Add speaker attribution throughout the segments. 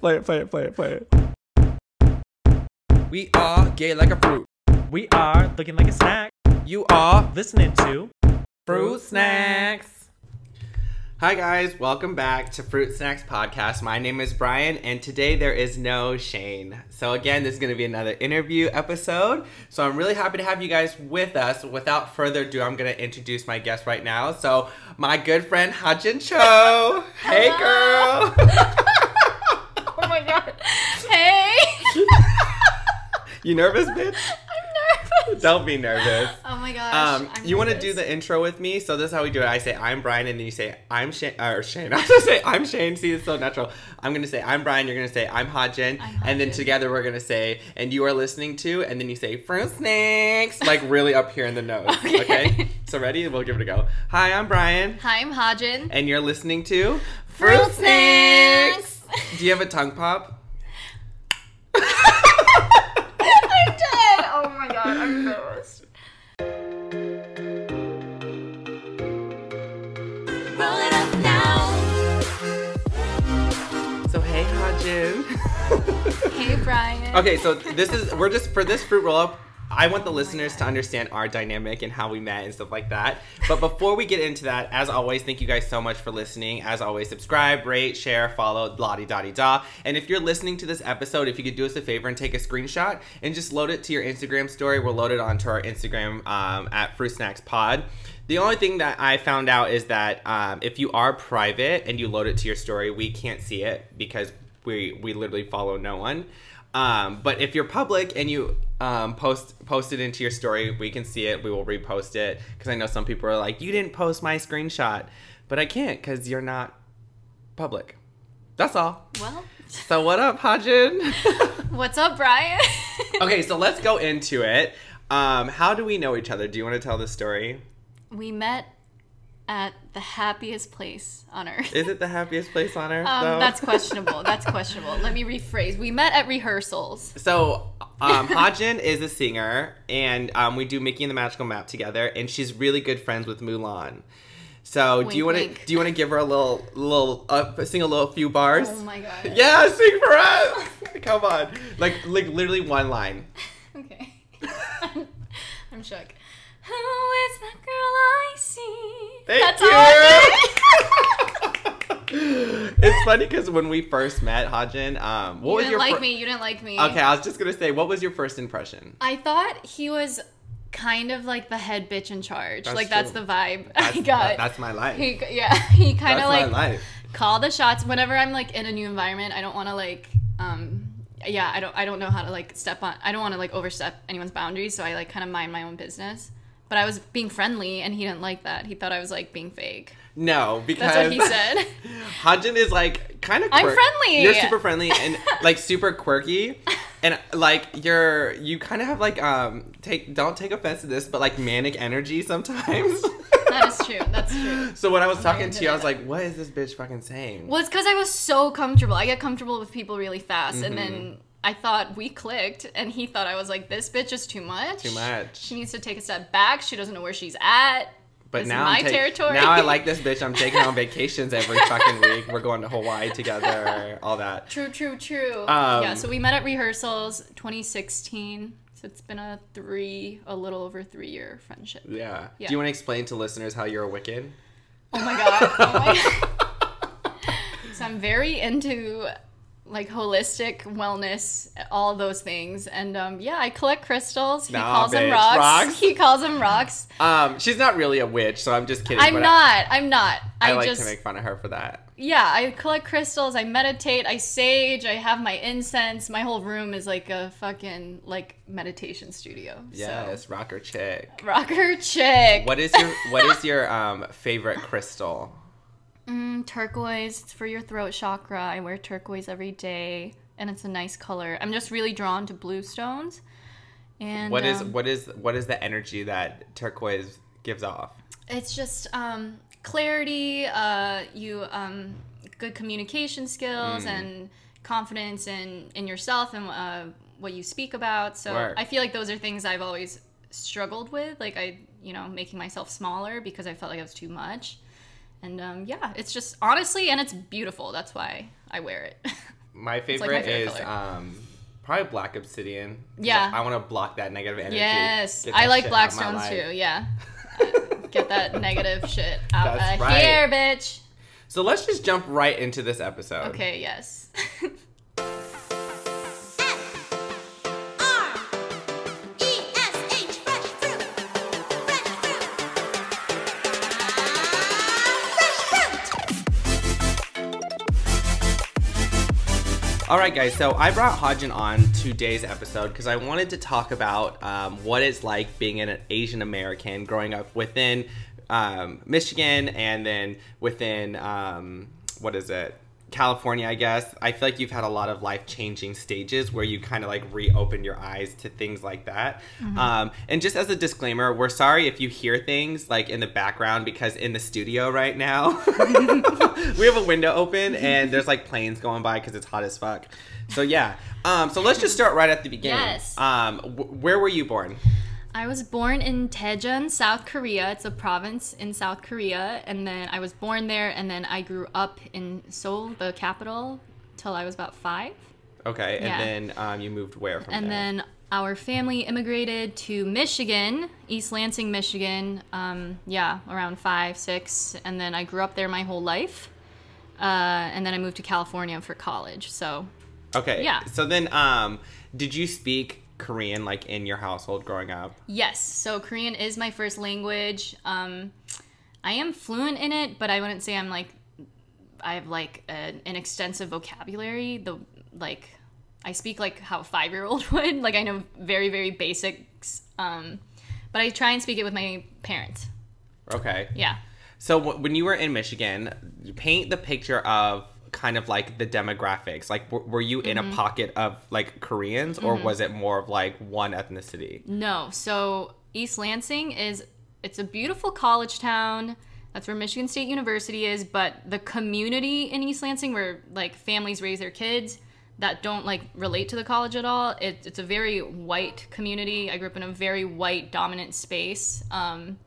Speaker 1: play it, play it, play it, play it.
Speaker 2: We are gay like a fruit.
Speaker 1: We are looking like a snack.
Speaker 2: You are
Speaker 1: Listening to
Speaker 2: Fruit Snacks. Hi, guys. Welcome back to Fruit Snacks Podcast. My name is Brian, and today there is no Shane. So, again, this is going to be another interview episode. So, I'm really happy to have you guys with us. Without further ado, I'm going to introduce my guest right now. So, my good friend Hajin Cho. hey, girl.
Speaker 3: Oh my god. Hey.
Speaker 2: you nervous, bitch?
Speaker 3: I'm nervous.
Speaker 2: Don't be nervous.
Speaker 3: Oh my gosh.
Speaker 2: Um,
Speaker 3: I'm
Speaker 2: you want to do the intro with me? So this is how we do it. I say I'm Brian, and then you say I'm Shane. Or Shane. I was gonna say I'm Shane. See, it's so natural. I'm gonna say I'm Brian. You're gonna say I'm Hajin,
Speaker 3: I'm
Speaker 2: and then together we're gonna say and you are listening to, and then you say fruit snacks, like really up here in the nose. Okay.
Speaker 3: Okay.
Speaker 2: So ready? We'll give it a go. Hi, I'm Brian,
Speaker 3: Hi, I'm Hajin.
Speaker 2: and you're listening to
Speaker 3: Fruit Snacks.
Speaker 2: Do you have a tongue pop?
Speaker 3: I'm dead. Oh my god. I'm nervous. Roll it up now.
Speaker 2: So hey, Hajin.
Speaker 3: Hey, Brian.
Speaker 2: Okay, so this is we're just for this fruit roll up. I want the listeners to understand our dynamic and how we met and stuff like that. But before we get into that, as always, thank you guys so much for listening. As always, subscribe, rate, share, follow, la di da di da. And if you're listening to this episode, if you could do us a favor and take a screenshot and just load it to your Instagram story, we'll load it onto our Instagram um, at Fruit Snacks Pod. The only thing that I found out is that um, if you are private and you load it to your story, we can't see it because we we literally follow no one. Um, but if you're public and you um, post post it into your story, we can see it. We will repost it because I know some people are like, "You didn't post my screenshot," but I can't because you're not public. That's all.
Speaker 3: Well,
Speaker 2: So what up, Hajin?
Speaker 3: what's up, Brian?
Speaker 2: okay, so let's go into it. Um, how do we know each other? Do you want to tell the story?
Speaker 3: we met at the happiest place on earth.
Speaker 2: Is it the happiest place on earth?
Speaker 3: Um, that's questionable. That's questionable. Let me rephrase. We met at rehearsals.
Speaker 2: So, um, Hajin is a singer, and um, we do Mickey and the Magical Map together, and she's really good friends with Mulan. So, do you want to do you want to give her a little little uh, sing a little few bars?
Speaker 3: Oh my god.
Speaker 2: Yeah, sing for us. Come on, like like literally one line.
Speaker 3: Okay. I'm, I'm shook. Who is that girl I see?
Speaker 2: Thank
Speaker 3: That's
Speaker 2: you.
Speaker 3: All I did.
Speaker 2: it's funny because when we first met, Hajin, um, what
Speaker 3: You
Speaker 2: was
Speaker 3: didn't
Speaker 2: your
Speaker 3: like
Speaker 2: fir-
Speaker 3: me. You didn't like me.
Speaker 2: Okay, I was just gonna say, what was your first impression?
Speaker 3: I thought he was kind of like the head bitch in charge.
Speaker 2: That's
Speaker 3: like that's the vibe
Speaker 2: That's,
Speaker 3: I got.
Speaker 2: that- that's my life.
Speaker 3: he, yeah, he kind of like call the shots whenever I'm like in a new environment. I don't want to like um yeah, I don't I don't know how to like step on I don't want to like overstep anyone's boundaries, so I like kind of mind my own business. But I was being friendly and he didn't like that. He thought I was like being fake.
Speaker 2: No, because
Speaker 3: That's what he said.
Speaker 2: Hajin is like kind of.
Speaker 3: I'm friendly.
Speaker 2: You're super friendly and like super quirky, and like you're you kind of have like um take don't take offense to this, but like manic energy sometimes.
Speaker 3: that is true. That's true.
Speaker 2: so when I was
Speaker 3: I'm
Speaker 2: talking to you, I was like, "What is this bitch fucking saying?"
Speaker 3: Well, it's because I was so comfortable. I get comfortable with people really fast, and
Speaker 2: Mm-hmm.
Speaker 3: then I thought we clicked, and he thought I was like, "This bitch is too much.
Speaker 2: Too much.
Speaker 3: She needs to take a step back. She doesn't know where she's at.
Speaker 2: But
Speaker 3: this
Speaker 2: now
Speaker 3: my
Speaker 2: ta-
Speaker 3: territory.
Speaker 2: Now I like this bitch. I'm taking on vacations every fucking week. We're going to Hawaii together. All that.
Speaker 3: True, true, true.
Speaker 2: Um,
Speaker 3: yeah. So we met at rehearsals, 2016. So it's been a three, a little over three year friendship.
Speaker 2: Yeah.
Speaker 3: Yeah.
Speaker 2: Do you want to explain to listeners how you're a Wiccan?
Speaker 3: Oh my god. Oh my god. so I'm very into like holistic wellness, all those things, and um, yeah, I collect crystals. He
Speaker 2: Nah,
Speaker 3: calls them rocks.
Speaker 2: Rocks?
Speaker 3: He calls them rocks.
Speaker 2: Um, she's not really a witch, so I'm just kidding.
Speaker 3: I'm not. I'm not.
Speaker 2: I,
Speaker 3: I,
Speaker 2: I like
Speaker 3: just
Speaker 2: to make fun of her for that.
Speaker 3: yeah. I collect crystals. I meditate. I sage. I have my incense. My whole room is like a fucking like meditation studio.
Speaker 2: Yes, rocker chick.
Speaker 3: Rocker chick.
Speaker 2: What is your What is your um favorite crystal?
Speaker 3: Mm, turquoise. It's for your throat chakra. I wear turquoise every day, and it's a nice color. I'm just really drawn to blue stones. And
Speaker 2: What is
Speaker 3: um,
Speaker 2: what is what is the energy that turquoise gives off?
Speaker 3: It's just um, clarity. Uh, you um, good communication skills
Speaker 2: Mm.
Speaker 3: and confidence in in yourself and uh, what you speak about. So
Speaker 2: Word.
Speaker 3: I feel like those are things I've always struggled with. Like I, you know, making myself smaller because I felt like I was too much. And um, yeah, it's just honestly, and it's beautiful. That's why I wear it.
Speaker 2: My
Speaker 3: like my
Speaker 2: favorite
Speaker 3: favorite
Speaker 2: is um probably black obsidian.
Speaker 3: Yeah.
Speaker 2: I, want to block that negative energy.
Speaker 3: Yes, I like black
Speaker 2: out of my
Speaker 3: stones too. Yeah, get that negative shit out
Speaker 2: That's
Speaker 3: of
Speaker 2: right.
Speaker 3: here, bitch.
Speaker 2: So let's just jump right into this episode.
Speaker 3: Okay, yes.
Speaker 2: All right, guys. So I brought Hajin on today's episode because I wanted to talk about um, what it's like being an Asian American growing up within um, Michigan and then within um, what is it? California, I guess. I feel like you've had a lot of life changing stages where you kind of like reopen your eyes to things like that. Um, and just as a disclaimer, we're sorry if you hear things like in the background because in the studio right now, we have a window open and there's like planes going by because it's hot as fuck. So yeah. Um, so let's just start right at the beginning.
Speaker 3: Yes.
Speaker 2: Um, wh- where were you born?
Speaker 3: I was born in Daejeon, South Korea. It's a province in South Korea, and then I was born there, and then I grew up in Seoul, the capital, till I was about five.
Speaker 2: Okay, and
Speaker 3: Yeah.
Speaker 2: then um, you moved where from
Speaker 3: And
Speaker 2: there?
Speaker 3: then our family immigrated to Michigan, East Lansing, Michigan. Um, yeah, around five, six, and then I grew up there my whole life. Uh, and then I moved to California for college. So
Speaker 2: okay,
Speaker 3: yeah.
Speaker 2: So then, um, did you speak Korean like in your household growing up?
Speaker 3: yes, so Korean is my first language. Um, I am fluent in it, but I wouldn't say I'm like I have like an, an extensive vocabulary. The like I speak like how a five year old would. Like I know very very basics. Um, but I try and speak it with my parents.
Speaker 2: Okay.
Speaker 3: Yeah.
Speaker 2: So w- when you were in Michigan, you paint the picture of kind of like the demographics. Like, w- were you in
Speaker 3: Mm-hmm.
Speaker 2: a pocket of like Koreans, or was it more of like one ethnicity?
Speaker 3: No. So East Lansing is it's a beautiful college town. That's where Michigan State University is, but the community in East Lansing where like families raise their kids that don't like relate to the college at all. It, it's a very white community. I grew up in a very white dominant space. Um,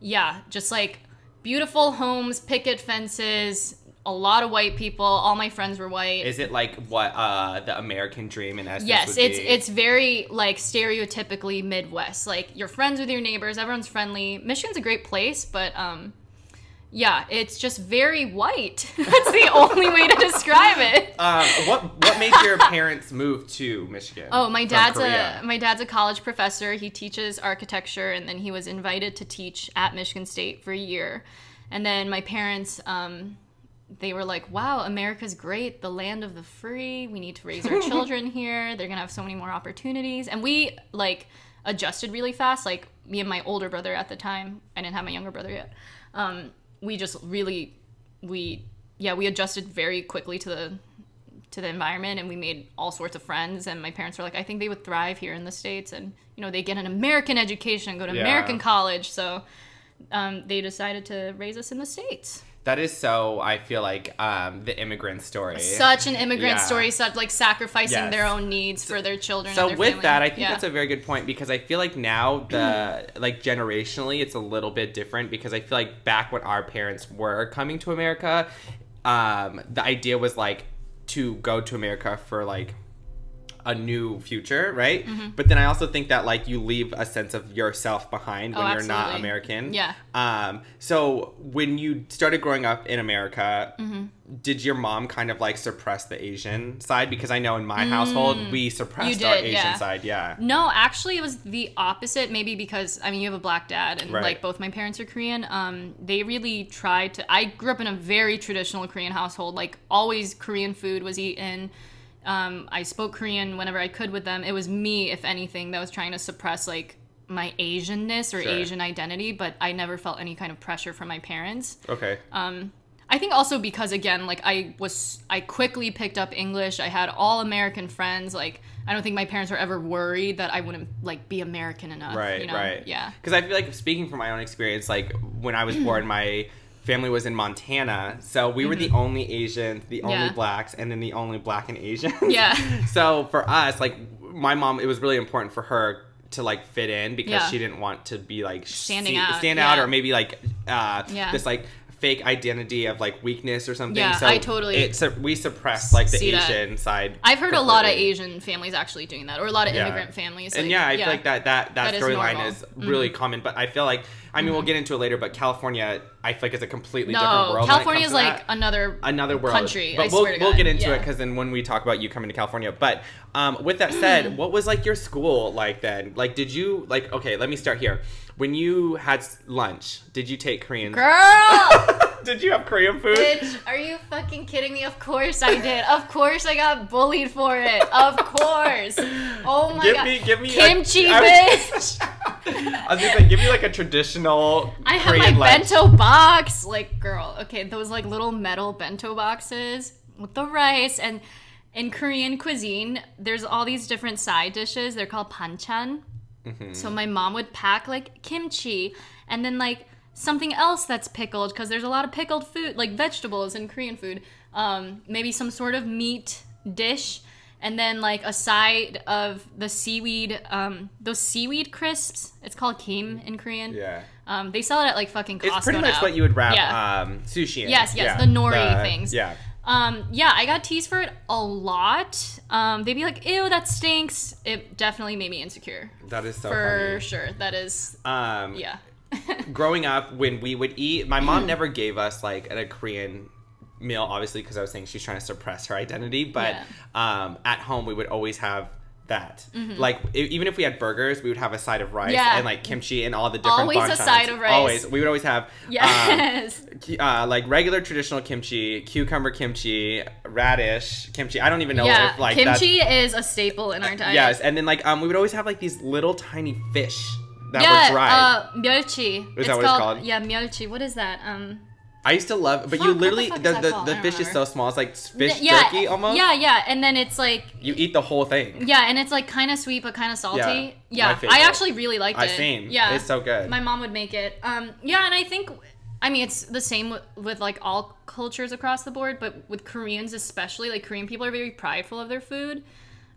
Speaker 3: yeah, just like beautiful homes, picket fences, a lot of white people. All my friends were white.
Speaker 2: Is it like what uh the American dream in essence?
Speaker 3: Yes, it's
Speaker 2: be?
Speaker 3: it's very like stereotypically Midwest. Like you're friends with your neighbors, everyone's friendly. Michigan's a great place, but um yeah, it's just very white. That's the only way to describe it.
Speaker 2: Um, what what made your parents move to Michigan?
Speaker 3: Oh, my dad's a my dad's a college professor. He teaches architecture, and then he was invited to teach at Michigan State for a year. And then my parents, um, they were like, "Wow, America's great, the land of the free. We need to raise our children here. They're gonna have so many more opportunities." And we like adjusted really fast. Like me and my older brother at the time, I didn't have my younger brother yet. Um, we just really, we yeah, we adjusted very quickly to the to the environment and we made all sorts of friends and my parents were like i think they would thrive here in the states and you know they get an american education go to
Speaker 2: Yeah.
Speaker 3: american college so um, they decided to raise us in the states
Speaker 2: That is so. I feel like um the immigrant story.
Speaker 3: such an immigrant
Speaker 2: Yeah.
Speaker 3: story such like sacrificing
Speaker 2: Yes.
Speaker 3: their own needs for their children
Speaker 2: So
Speaker 3: and their
Speaker 2: with
Speaker 3: family.
Speaker 2: that, I think
Speaker 3: Yeah.
Speaker 2: that's a very good point because I feel like now the like generationally it's a little bit different because I feel like back when our parents were coming to America, um, the idea was like to go to America for like a new future, right?
Speaker 3: Mm-hmm.
Speaker 2: But then I also think that like you leave a sense of yourself behind when
Speaker 3: Oh,
Speaker 2: you're not. American.
Speaker 3: Yeah.
Speaker 2: Um. So when you started growing up in America,
Speaker 3: Mm-hmm.
Speaker 2: did your mom kind of like suppress the Asian side? Because I know in my household we suppressed our
Speaker 3: Mm.
Speaker 2: Asian
Speaker 3: yeah.
Speaker 2: side. Yeah.
Speaker 3: No, actually, it was the opposite. Maybe because I mean, you have a black dad, and
Speaker 2: Right.
Speaker 3: like both my parents are Korean. Um, they really tried to. I grew up in a very traditional Korean household. Like always, Korean food was eaten. Um, I spoke Korean whenever I could with them. It was me, if anything, that was trying to suppress like my Asianness or
Speaker 2: Sure.
Speaker 3: Asian identity. But I never felt any kind of pressure from my parents.
Speaker 2: Okay.
Speaker 3: Um, I think also because again, like I was, I quickly picked up English. I had all American friends. Like I don't think my parents were ever worried that I wouldn't like be American enough.
Speaker 2: right.
Speaker 3: You know?
Speaker 2: Right.
Speaker 3: Yeah.
Speaker 2: Because I feel like speaking from my own experience, like when I was born, my family was in Montana, so we were the only Asians, the only
Speaker 3: Mm-hmm. Yeah.
Speaker 2: blacks, and then the only black and Asians.
Speaker 3: Yeah.
Speaker 2: so for us, like my mom, it was really important for her to like fit in because
Speaker 3: Yeah.
Speaker 2: she didn't want to be like
Speaker 3: Standing
Speaker 2: see-
Speaker 3: out,
Speaker 2: stand out,
Speaker 3: yeah.
Speaker 2: or maybe like uh,
Speaker 3: Yeah.
Speaker 2: this like fake identity of like weakness or something.
Speaker 3: Yeah,
Speaker 2: so
Speaker 3: I totally
Speaker 2: It's we suppress like the
Speaker 3: see that.
Speaker 2: Asian side.
Speaker 3: I've heard a lot of. Asian families actually doing that, or a lot of
Speaker 2: Yeah.
Speaker 3: immigrant families.
Speaker 2: and yeah, I feel like that that that,
Speaker 3: That is
Speaker 2: storyline
Speaker 3: normal.
Speaker 2: is really
Speaker 3: Mhm.
Speaker 2: common. But I feel like I mean we'll get into it later. But California, I feel like is a completely different
Speaker 3: No,
Speaker 2: world.
Speaker 3: California is
Speaker 2: it
Speaker 3: like another
Speaker 2: another world
Speaker 3: country.
Speaker 2: But
Speaker 3: I
Speaker 2: we'll
Speaker 3: swear to
Speaker 2: we'll get into it because then when we talk about you coming to California, but um, with that said, what was like your school like then? Like, did you like? Okay, let me start here. When you had lunch, did you take Korean?
Speaker 3: girl.
Speaker 2: did you have Korean food?
Speaker 3: Bitch, are you fucking kidding me? Of course I did. Of course I got bullied for it. Of course. Oh my
Speaker 2: Give
Speaker 3: god.
Speaker 2: me- give me a-
Speaker 3: kimchi,
Speaker 2: was-
Speaker 3: bitch.
Speaker 2: I was gonna say, give me like a traditional
Speaker 3: I have
Speaker 2: Korean
Speaker 3: my
Speaker 2: lunch.
Speaker 3: bento box. Like, girl, okay, those like little metal bento boxes with the rice and in Korean cuisine, there's all these different side dishes. They're called panchan.
Speaker 2: Mm-hmm.
Speaker 3: So my mom would pack like kimchi and then like something else that's pickled because there's a lot of pickled food, like vegetables in Korean food. Um, maybe some sort of meat dish, and then like a side of the seaweed, um, those seaweed crisps. It's called kim in Korean.
Speaker 2: Yeah.
Speaker 3: Um, they sell it at like fucking Costco
Speaker 2: It's pretty much
Speaker 3: now.
Speaker 2: what you would wrap
Speaker 3: Yeah.
Speaker 2: um, sushi in.
Speaker 3: Yes, yes,
Speaker 2: Yeah.
Speaker 3: the nori things.
Speaker 2: Yeah.
Speaker 3: Um, yeah, I got teased for it a lot. Um, they'd be like, "Ew, that stinks." It definitely made me insecure.
Speaker 2: That is so
Speaker 3: for
Speaker 2: funny.
Speaker 3: sure. That is,
Speaker 2: Um,
Speaker 3: yeah.
Speaker 2: growing up when we would eat my mom never gave us like a korean meal obviously because i was saying she's trying to suppress her identity but um, at home we would always have that like e- even if we had burgers we would have a side of rice
Speaker 3: Mm-hmm. Yeah.
Speaker 2: and like kimchi and all the different
Speaker 3: Always a side of rice.
Speaker 2: always we would always have um,
Speaker 3: Yes.
Speaker 2: ki- uh, like regular traditional kimchi cucumber kimchi radish kimchi i don't even know
Speaker 3: yeah.
Speaker 2: if like
Speaker 3: Kimchi is a staple in our diet.
Speaker 2: yes and then like um we would always have like these little tiny fish that
Speaker 3: yeah,
Speaker 2: were dried
Speaker 3: uh, myeolchi.
Speaker 2: Is that what it's called?
Speaker 3: Yeah, myeolchi. What is that? Um,
Speaker 2: I used to love, but
Speaker 3: Fuck,
Speaker 2: you
Speaker 3: the
Speaker 2: literally the the, the
Speaker 3: don't
Speaker 2: fish is so small. It's like fish
Speaker 3: yeah,
Speaker 2: jerky almost.
Speaker 3: Yeah, yeah, and then it's like
Speaker 2: You eat the whole thing.
Speaker 3: Yeah, and it's like kind of sweet but kind of salty.
Speaker 2: Yeah,
Speaker 3: Yeah, I actually really liked it.
Speaker 2: I same.
Speaker 3: Yeah,
Speaker 2: It's so good.
Speaker 3: My mom would make it. Um, yeah, and I think, I mean, it's the same with, with like all cultures across the board, but with Koreans especially, like Korean people are very prideful of their food.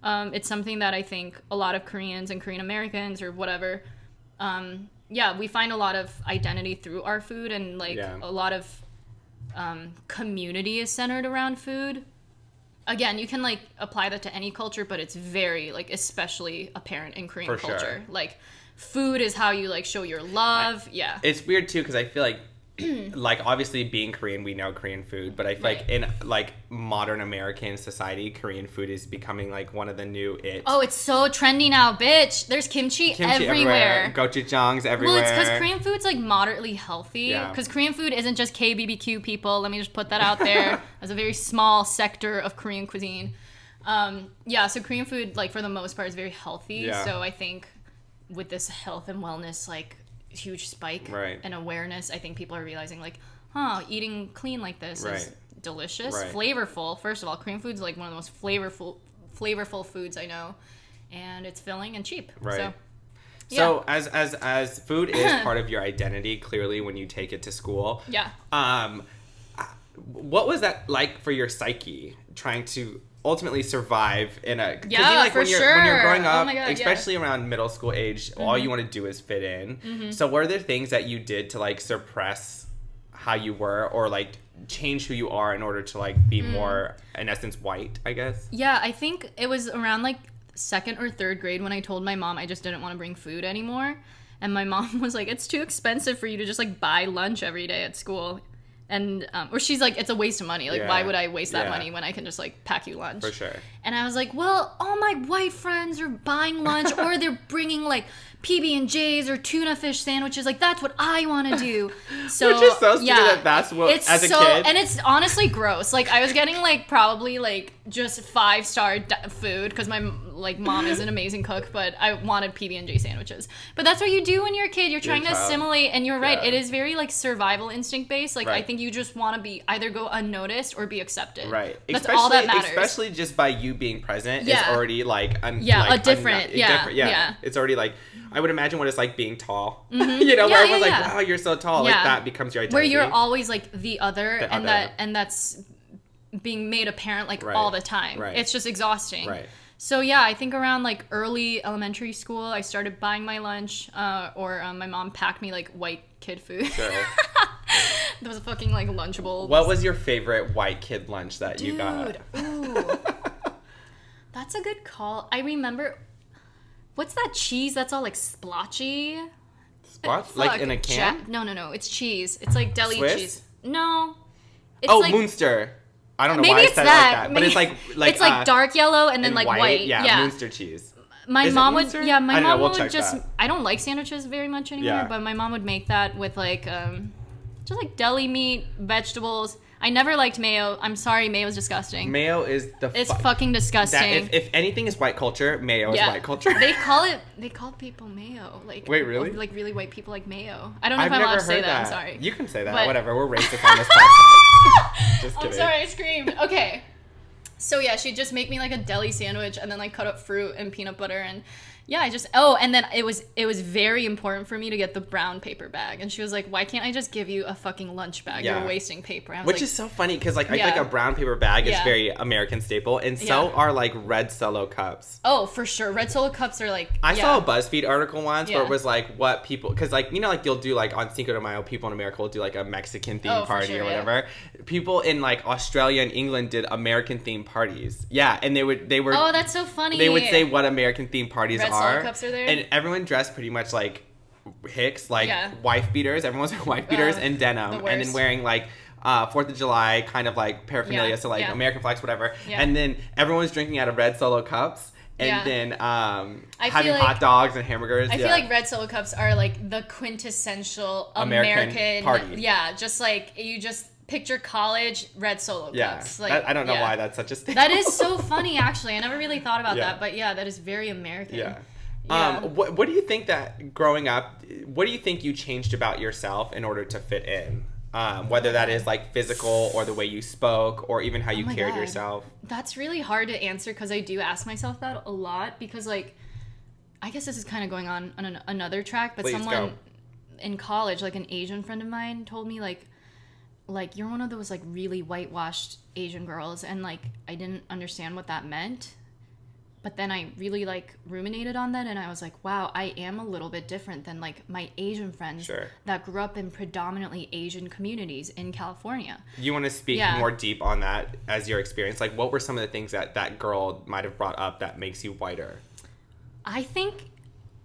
Speaker 3: Um, it's something that I think a lot of Koreans and Korean Americans or whatever, um, yeah, we find a lot of identity through our food, and like
Speaker 2: Yeah.
Speaker 3: a lot of um, community is centered around food again you can like apply that to any culture but it's very like especially apparent in korean
Speaker 2: For sure.
Speaker 3: culture like food is how you like show your love yeah
Speaker 2: It's weird too because I feel like, like obviously being Korean, we know Korean food, but I feel like in like modern American society, Korean food is becoming like one of the new it.
Speaker 3: oh it's so trendy now bitch there's kimchi,
Speaker 2: Kimchi
Speaker 3: everywhere,
Speaker 2: gochujang's everywhere.
Speaker 3: well it's because korean food's like moderately healthy
Speaker 2: Yeah.
Speaker 3: because korean food isn't just kbbq people let me just put that out there as a very small sector of korean cuisine um, yeah so korean food like for the most part is very healthy
Speaker 2: Yeah.
Speaker 3: so i think with this health and wellness like huge spike
Speaker 2: Right.
Speaker 3: and awareness i think people are realizing like huh eating clean like this is delicious
Speaker 2: Right.
Speaker 3: flavorful first of all korean food's like one of the most flavorful flavorful foods i know and it's filling and cheap
Speaker 2: Right.
Speaker 3: so
Speaker 2: So as as as food is part of your identity, clearly when you take it to school.
Speaker 3: yeah
Speaker 2: Um, what was that like for your psyche trying to ultimately survive in a
Speaker 3: Yeah,
Speaker 2: like
Speaker 3: for
Speaker 2: when you're when you're
Speaker 3: sure.
Speaker 2: growing
Speaker 3: Oh
Speaker 2: up
Speaker 3: my God, yeah. Mm-hmm.
Speaker 2: especially around middle school age all you want to do is fit in so what are the things that you did to like suppress how you were or like change who you are in order to like be
Speaker 3: Mm.
Speaker 2: more in essence white i guess
Speaker 3: Yeah, I think it was around like second or third grade when I told my mom I just didn't want to bring food anymore. And my mom was like, it's too expensive for you to just like buy lunch every day at school. And, um, or she's like, it's a waste of money. Like, why would I waste that
Speaker 2: Yeah.
Speaker 3: money when I can just like pack you lunch?
Speaker 2: for sure
Speaker 3: And I was like, well, all my white friends are buying lunch or they're bringing like PB and J's or tuna fish sandwiches. Like that's what I want to do. So
Speaker 2: Which is so
Speaker 3: yeah,
Speaker 2: that that's what-
Speaker 3: it's
Speaker 2: as a
Speaker 3: so,
Speaker 2: kid-
Speaker 3: and it's honestly gross. Like I was getting like probably like just five star d- food because my like mom is an amazing cook, but I wanted PB and J sandwiches. But that's what you do when you're a kid. You're trying to
Speaker 2: child.
Speaker 3: assimilate, and you're right.
Speaker 2: Yeah.
Speaker 3: It is very like survival instinct based. Like I think you just want to be either go unnoticed or be accepted.
Speaker 2: Right.
Speaker 3: That's
Speaker 2: especially,
Speaker 3: all that matters.
Speaker 2: Especially just by you being present
Speaker 3: Yeah.
Speaker 2: is already like un-
Speaker 3: Yeah,
Speaker 2: like,
Speaker 3: a different-
Speaker 2: unna-
Speaker 3: yeah,
Speaker 2: different- yeah.
Speaker 3: yeah.
Speaker 2: It's already like I would imagine what it's like being tall. you know,
Speaker 3: Mm-hmm.
Speaker 2: Where everyone's like. "Wow, you're so tall." Like that becomes your identity.
Speaker 3: where you're always like the other
Speaker 2: The
Speaker 3: and
Speaker 2: other.
Speaker 3: that and that's being made apparent like
Speaker 2: Right.
Speaker 3: all the time
Speaker 2: Right.
Speaker 3: it's just exhausting
Speaker 2: Right.
Speaker 3: So yeah i think around like early elementary school i started buying my lunch uh, or um, my mom packed me like white kid food
Speaker 2: Sure.
Speaker 3: Those fucking like Lunchables.
Speaker 2: What was your favorite white kid lunch that you
Speaker 3: Dude,
Speaker 2: got?
Speaker 3: ooh. That's a good call. I remember. What's that cheese that's all like splotchy?
Speaker 2: What? Like in a can?
Speaker 3: Ja- no, no, no. It's cheese. It's like deli
Speaker 2: Swiss?
Speaker 3: cheese. No. It's
Speaker 2: oh,
Speaker 3: like,
Speaker 2: Moonster. I don't know
Speaker 3: Maybe
Speaker 2: why
Speaker 3: it's
Speaker 2: I said
Speaker 3: that.
Speaker 2: it like that, but
Speaker 3: Maybe-
Speaker 2: it's like like
Speaker 3: it's like
Speaker 2: uh,
Speaker 3: dark yellow and then
Speaker 2: and
Speaker 3: like white.
Speaker 2: Yeah,
Speaker 3: Yeah.
Speaker 2: Cheese.
Speaker 3: My
Speaker 2: Is it
Speaker 3: mom would.
Speaker 2: Munster?
Speaker 3: Yeah,
Speaker 2: I
Speaker 3: my
Speaker 2: don't know,
Speaker 3: mom
Speaker 2: we'll
Speaker 3: would
Speaker 2: check
Speaker 3: just.
Speaker 2: that.
Speaker 3: I don't like sandwiches very much anymore,
Speaker 2: Yeah.
Speaker 3: but my mom would make that with like um, just like deli meat, vegetables. I never liked mayo. I'm sorry, mayo mayo's disgusting.
Speaker 2: Mayo is the
Speaker 3: it's
Speaker 2: fu-
Speaker 3: fucking disgusting.
Speaker 2: that if, if anything is white culture, mayo is white culture.
Speaker 3: they call it. They call people mayo. Like
Speaker 2: Wait, really?
Speaker 3: Like really white people like mayo. I don't know
Speaker 2: I've
Speaker 3: if I'm allowed
Speaker 2: never
Speaker 3: to say
Speaker 2: heard
Speaker 3: that.
Speaker 2: that.
Speaker 3: I'm sorry.
Speaker 2: You can say that.
Speaker 3: But-
Speaker 2: Whatever. We're racist on this podcast. Just
Speaker 3: I'm sorry, I screamed. Okay. So yeah, she'd just make me like a deli sandwich and then like cut up fruit and peanut butter and yeah, I just oh, and then it was it was very important for me to get the brown paper bag. And she was like, "Why can't I just give you a fucking lunch bag?
Speaker 2: Yeah.
Speaker 3: You're wasting paper."
Speaker 2: Which
Speaker 3: like,
Speaker 2: is so funny because like I feel like a brown paper bag is
Speaker 3: Yeah.
Speaker 2: very American staple, and so are like red Solo cups.
Speaker 3: "Oh, for sure. Red Solo cups are like
Speaker 2: I saw a BuzzFeed article once where it was like what people because like you know like you'll do like on Cinco de Mayo people in America will do like a Mexican theme
Speaker 3: Oh,
Speaker 2: party
Speaker 3: sure,
Speaker 2: or whatever. People in like Australia and England did American themed parties. Yeah, and they would they were
Speaker 3: Oh, that's so funny.
Speaker 2: they would say what American themed parties
Speaker 3: Red
Speaker 2: Are.
Speaker 3: cups are there?
Speaker 2: and everyone dressed pretty much like Hicks, like
Speaker 3: Yeah.
Speaker 2: wife beaters. Everyone's wearing wife beaters
Speaker 3: Uh,
Speaker 2: and denim,
Speaker 3: the
Speaker 2: and then wearing like. Uh, Fourth of July kind of like paraphernalia,
Speaker 3: Yeah,
Speaker 2: so like
Speaker 3: yeah.
Speaker 2: American flags, whatever.
Speaker 3: Yeah.
Speaker 2: And then everyone's drinking out of red solo cups, and then um, having
Speaker 3: like-
Speaker 2: hot dogs and hamburgers.
Speaker 3: I feel like red solo cups are like the quintessential
Speaker 2: American
Speaker 3: American,
Speaker 2: party.
Speaker 3: Yeah, just like you just picture college red solo
Speaker 2: yeah.
Speaker 3: cups. Like
Speaker 2: That- I don't know
Speaker 3: yeah.
Speaker 2: why that's such a staple.
Speaker 3: That is so funny, actually. I never really thought about
Speaker 2: Yeah.
Speaker 3: that, but yeah, that is very American.
Speaker 2: Yeah.
Speaker 3: Yeah.
Speaker 2: Um, what, what do you think that growing up, what do you think you changed about yourself in order to fit in? Um, whether that is like physical or the way you spoke or even how you
Speaker 3: Oh
Speaker 2: carried
Speaker 3: God.
Speaker 2: yourself.
Speaker 3: That's really hard to answer because I do ask myself that a lot because, like, I guess this is kind of going on on an, another track, but
Speaker 2: Please
Speaker 3: someone
Speaker 2: go.
Speaker 3: in college, like an Asian friend of mine, told me like, like you're one of those like really whitewashed Asian girls, and like I didn't understand what that meant. But then I really like ruminated on that, and I was like, wow, I am a little bit different than like my Asian friends
Speaker 2: Sure.
Speaker 3: that grew up in predominantly Asian communities in California.
Speaker 2: You want to speak
Speaker 3: Yeah.
Speaker 2: more deep on that as your experience? Like, what were some of the things that that girl might have brought up that makes you whiter?
Speaker 3: I think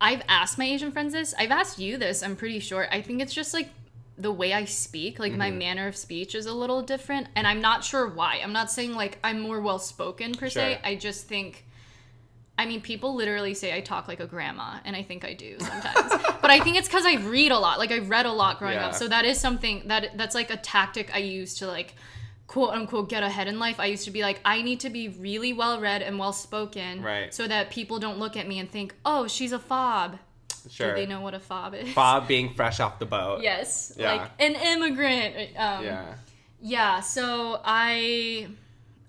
Speaker 3: I've asked my Asian friends this. I've asked you this, I'm pretty sure. I think it's just like the way I speak, like
Speaker 2: Mm-hmm.
Speaker 3: my manner of speech is a little different. And I'm not sure why. I'm not saying like I'm more well spoken per se. I just think. I mean, people literally say I talk like a grandma, and I think I do sometimes. but I think it's because I read a lot. Like I read a lot growing
Speaker 2: Yeah.
Speaker 3: up, so that is something that that's like a tactic I use to like quote unquote get ahead in life. I used to be like, I need to be really well read and well spoken,
Speaker 2: Right.
Speaker 3: So that people don't look at me and think, oh, she's a fob.
Speaker 2: Sure.
Speaker 3: Do they know what a fob is?
Speaker 2: Fob being fresh off the boat.
Speaker 3: Yes,
Speaker 2: Yeah.
Speaker 3: like an immigrant. Um,
Speaker 2: Yeah.
Speaker 3: yeah so i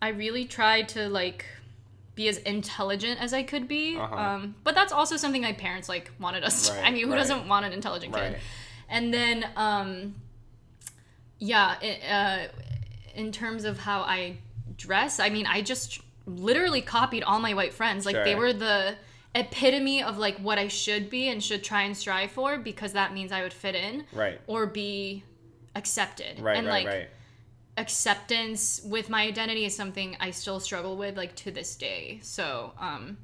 Speaker 3: i really tried to like be as intelligent as i could be
Speaker 2: Uh-huh.
Speaker 3: um, but that's also something my parents like wanted us to i mean who
Speaker 2: right.
Speaker 3: doesn't want an intelligent kid
Speaker 2: Right.
Speaker 3: and then um yeah it, uh, in terms of how i dress i mean i just literally copied all my white friends like they were the epitome of like what i should be and should try and strive for because that means i would fit in
Speaker 2: Right.
Speaker 3: or be accepted
Speaker 2: Right.
Speaker 3: and
Speaker 2: right.
Speaker 3: like
Speaker 2: right.
Speaker 3: acceptance with my identity is something I still struggle with like to this day. So, um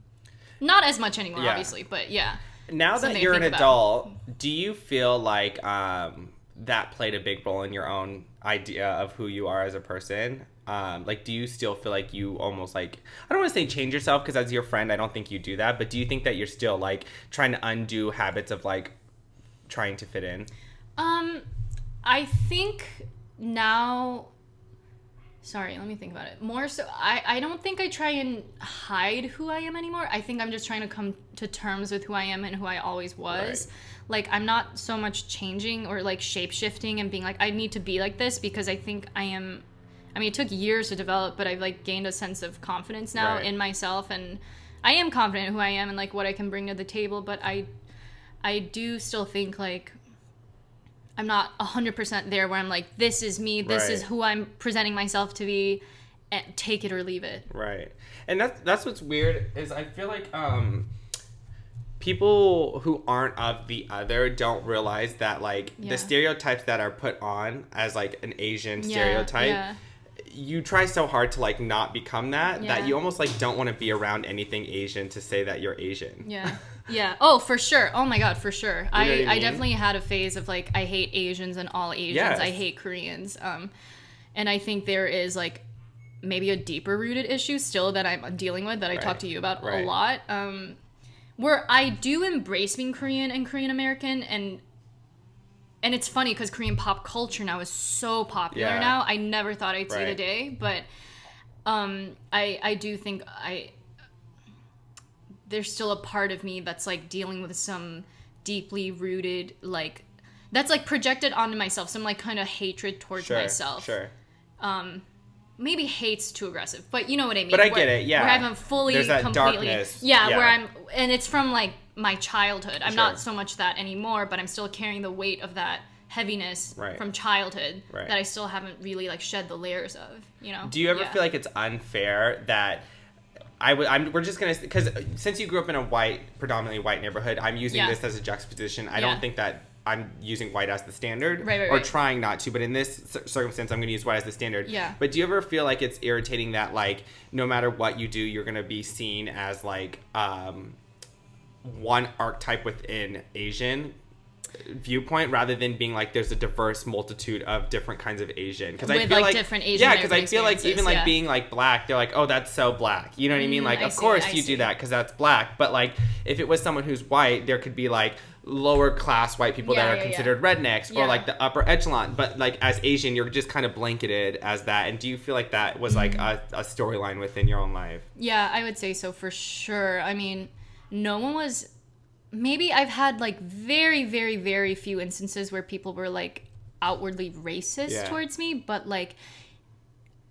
Speaker 3: not as much anymore
Speaker 2: Yeah.
Speaker 3: obviously, but yeah.
Speaker 2: Now that you're an
Speaker 3: about.
Speaker 2: adult, do you feel like um, that played a big role in your own idea of who you are as a person? Um, like, do you still feel like you almost like I don't want to say change yourself because as your friend, I don't think you do that. But do you think that you're still like trying to undo habits of like trying to fit in?
Speaker 3: Um I think now sorry, let me think about it. More so I I don't think I try and hide who I am anymore. I think I'm just trying to come to terms with who I am and who I always was.
Speaker 2: Right.
Speaker 3: Like I'm not so much changing or like shape shifting and being like I need to be like this because I think I am I mean it took years to develop, but I've like gained a sense of confidence now
Speaker 2: Right.
Speaker 3: in myself and I am confident in who I am and like what I can bring to the table, but I I do still think like I'm not 100% there where I'm like this is me, this is who I'm presenting myself to be and take it or leave it.
Speaker 2: Right. And that's that's what's weird is I feel like um people who aren't of the other don't realize that like
Speaker 3: Yeah.
Speaker 2: the stereotypes that are put on as like an Asian
Speaker 3: Yeah,
Speaker 2: stereotype.
Speaker 3: yeah.
Speaker 2: You try so hard to like not become that that you almost like don't want to be around anything Asian to say that you're Asian.
Speaker 3: Yeah. Yeah. Oh, for sure. Oh my god, for sure. I,
Speaker 2: what I
Speaker 3: I,
Speaker 2: mean?
Speaker 3: definitely had a phase of like I hate Asians and all Asians.
Speaker 2: Yes.
Speaker 3: I hate Koreans. Um and I think there is like maybe a deeper rooted issue still that I'm dealing with that I
Speaker 2: Right.
Speaker 3: talk to you about
Speaker 2: Right.
Speaker 3: a lot. Um where I do embrace being Korean and Korean American and and it's funny because Korean pop culture now is so popular
Speaker 2: Yeah.
Speaker 3: now. I never thought I'd see the day, but um, I I do think I there's still a part of me that's like dealing with some deeply rooted like that's like projected onto myself some like kind of hatred towards
Speaker 2: Sure.
Speaker 3: myself
Speaker 2: Sure.
Speaker 3: Maybe hate's too aggressive but you know what i mean
Speaker 2: But I
Speaker 3: Where-
Speaker 2: get it, yeah.
Speaker 3: where i haven't fully
Speaker 2: There's that
Speaker 3: completely
Speaker 2: darkness,
Speaker 3: yeah,
Speaker 2: yeah.
Speaker 3: where i'm and it's from like my childhood i'm
Speaker 2: Sure.
Speaker 3: not so much that anymore but i'm still carrying the weight of that heaviness
Speaker 2: Right.
Speaker 3: from childhood
Speaker 2: Right.
Speaker 3: that i still haven't really like shed the layers of you know
Speaker 2: Do you ever
Speaker 3: Yeah.
Speaker 2: feel like it's unfair that I would? I'm. We're just gonna because since you grew up in a white, predominantly white neighborhood, I'm using
Speaker 3: Yeah.
Speaker 2: this as a juxtaposition. I
Speaker 3: Yeah.
Speaker 2: don't think that I'm using white as the standard,
Speaker 3: Right, right,
Speaker 2: or trying not to. But in this cir- circumstance, I'm going to use white as the standard.
Speaker 3: Yeah.
Speaker 2: But do you ever feel like it's irritating that like no matter what you do, you're going to be seen as like um, one archetype within Asian viewpoint rather than being like there's a diverse multitude of different kinds of Asian because I feel
Speaker 3: like,
Speaker 2: like
Speaker 3: different Asian
Speaker 2: yeah because I feel like even like
Speaker 3: yeah.
Speaker 2: being like black they're like oh that's so black you know what I mean
Speaker 3: Mm,
Speaker 2: like
Speaker 3: I
Speaker 2: of
Speaker 3: see,
Speaker 2: course
Speaker 3: I
Speaker 2: you
Speaker 3: see.
Speaker 2: do that because that's black but like if it was someone who's white there could be like lower class white people
Speaker 3: Yeah,
Speaker 2: that are
Speaker 3: yeah, yeah.
Speaker 2: considered rednecks or like the upper echelon but like as Asian you're just kind of blanketed as that and do you feel like that was like
Speaker 3: Mm.
Speaker 2: a, a storyline within your own life
Speaker 3: Yeah, I would say so for sure. I mean, no one was. Maybe I've had like very, very, very few instances where people were like outwardly racist
Speaker 2: Yeah.
Speaker 3: towards me, but like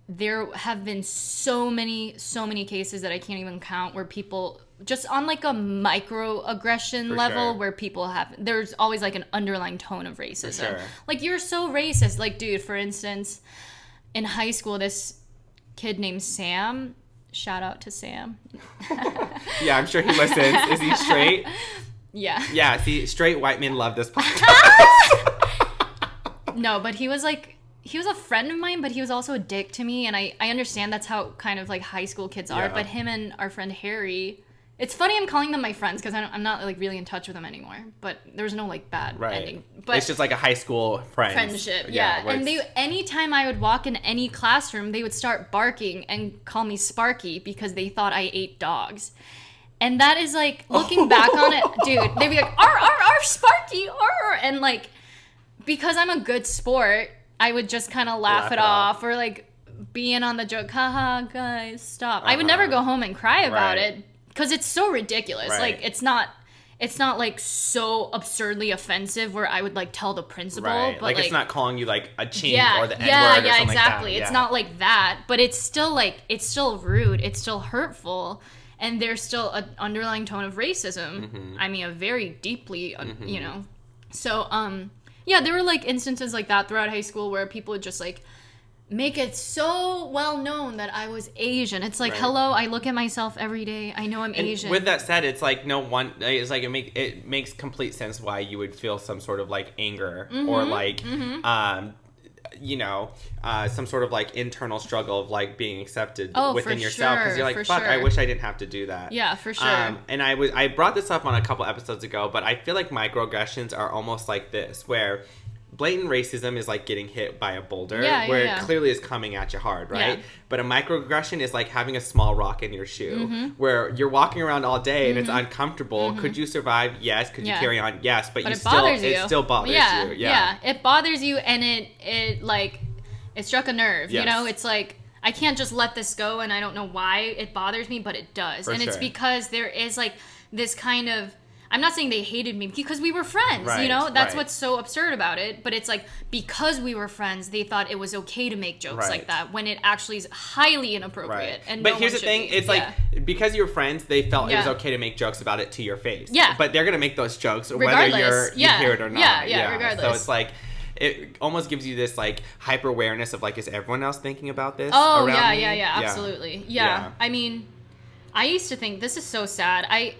Speaker 3: there have been so many, so many cases that I can't even count where people just on like a microaggression
Speaker 2: For
Speaker 3: level
Speaker 2: sure.
Speaker 3: where people have there's always like an underlying tone of racism.
Speaker 2: sure.
Speaker 3: Like you're so racist. Like, dude, for instance, in high school, this kid named Sam. Shout out to Sam.
Speaker 2: yeah I'm sure he listens is he straight
Speaker 3: Yeah.
Speaker 2: yeah see straight white men love this podcast
Speaker 3: No, but he was like he was a friend of mine, but he was also a dick to me, and I I understand that's how kind of like high school kids are.
Speaker 2: Yeah.
Speaker 3: But him and our friend Harry. It's funny I'm calling them my friends because I'm not like really in touch with them anymore. But there was no like bad
Speaker 2: right
Speaker 3: ending. But
Speaker 2: it's just like a high school friend
Speaker 3: friendship yeah,
Speaker 2: where
Speaker 3: and they anytime i would walk in any classroom they would start barking and call me sparky because they thought i ate dogs and that is like looking back on it dude they'd be like ar ar ar sparky ar and like because i'm a good sport i would just kind of laugh,
Speaker 2: Laugh
Speaker 3: it
Speaker 2: off.
Speaker 3: off or like being on the joke haha guys stop i would never
Speaker 2: Uh-huh.
Speaker 3: go home and cry about
Speaker 2: Right.
Speaker 3: it because it's so ridiculous
Speaker 2: Right.
Speaker 3: like it's not it's not like so absurdly offensive where I would like tell the principal,
Speaker 2: right
Speaker 3: but
Speaker 2: like,
Speaker 3: like,
Speaker 2: it's not calling you like a chink
Speaker 3: yeah,
Speaker 2: or the N
Speaker 3: yeah,
Speaker 2: word or
Speaker 3: yeah,
Speaker 2: something
Speaker 3: exactly.
Speaker 2: like that.
Speaker 3: It's
Speaker 2: Yeah.
Speaker 3: not like that, but it's still like it's still rude. It's still hurtful, and there's still an underlying tone of racism.
Speaker 2: Mm-hmm.
Speaker 3: I mean, a very deeply, uh, you know. So, um, yeah, there were like instances like that throughout high school where people would just like make it so well known that I was Asian. It's like,
Speaker 2: Right.
Speaker 3: hello, I look at myself every day. I know I'm
Speaker 2: And
Speaker 3: Asian.
Speaker 2: With that said, it's like no one. It's like it make it makes complete sense why you would feel some sort of like anger
Speaker 3: Mm-hmm,
Speaker 2: or like, um, you know, uh, some sort of like internal struggle of like being accepted
Speaker 3: Oh,
Speaker 2: within yourself because
Speaker 3: sure,
Speaker 2: you're like,
Speaker 3: for
Speaker 2: fuck, I wish I didn't have to do that.
Speaker 3: yeah, for sure.
Speaker 2: Um, and I was I brought this up on a couple episodes ago, but I feel like microaggressions are almost like this, where blatant racism is like getting hit by a boulder,
Speaker 3: Yeah, yeah,
Speaker 2: where
Speaker 3: yeah.
Speaker 2: it clearly is coming at you hard, right?
Speaker 3: Yeah.
Speaker 2: But a microaggression is like having a small rock in your shoe,
Speaker 3: Mm-hmm.
Speaker 2: where you're walking around all day and it's uncomfortable. Could you survive? Yes. Could you carry on? Yes. But,
Speaker 3: but
Speaker 2: you
Speaker 3: it
Speaker 2: still
Speaker 3: bothers you.
Speaker 2: it still bothers
Speaker 3: yeah,
Speaker 2: you. Yeah.
Speaker 3: it bothers you, and it it like it struck a nerve.
Speaker 2: Yes.
Speaker 3: You know, it's like I can't just let this go, and I don't know why it bothers me, but it does,
Speaker 2: For
Speaker 3: and it's because there is like this kind of. I'm not saying they hated me because we were friends,
Speaker 2: Right,
Speaker 3: you know? That's
Speaker 2: right.
Speaker 3: what's so absurd about it. But it's like because we were friends, they thought it was okay to make jokes
Speaker 2: Right.
Speaker 3: like that when it actually is highly inappropriate. And
Speaker 2: but
Speaker 3: no
Speaker 2: here's the thing:
Speaker 3: be.
Speaker 2: it's
Speaker 3: Yeah.
Speaker 2: like because you're friends, they felt it was okay to make jokes about it to your face.
Speaker 3: Yeah.
Speaker 2: But they're gonna make those jokes whether
Speaker 3: Regardless.
Speaker 2: you're
Speaker 3: Yeah.
Speaker 2: you hear it or not.
Speaker 3: Yeah, yeah,
Speaker 2: So
Speaker 3: regardless.
Speaker 2: So it's like it almost gives you this like hyper awareness of like, is everyone else thinking about this?
Speaker 3: Oh
Speaker 2: around
Speaker 3: yeah,
Speaker 2: me?
Speaker 3: yeah, yeah, absolutely. Yeah.
Speaker 2: Yeah.
Speaker 3: I mean, I used to think this is so sad. I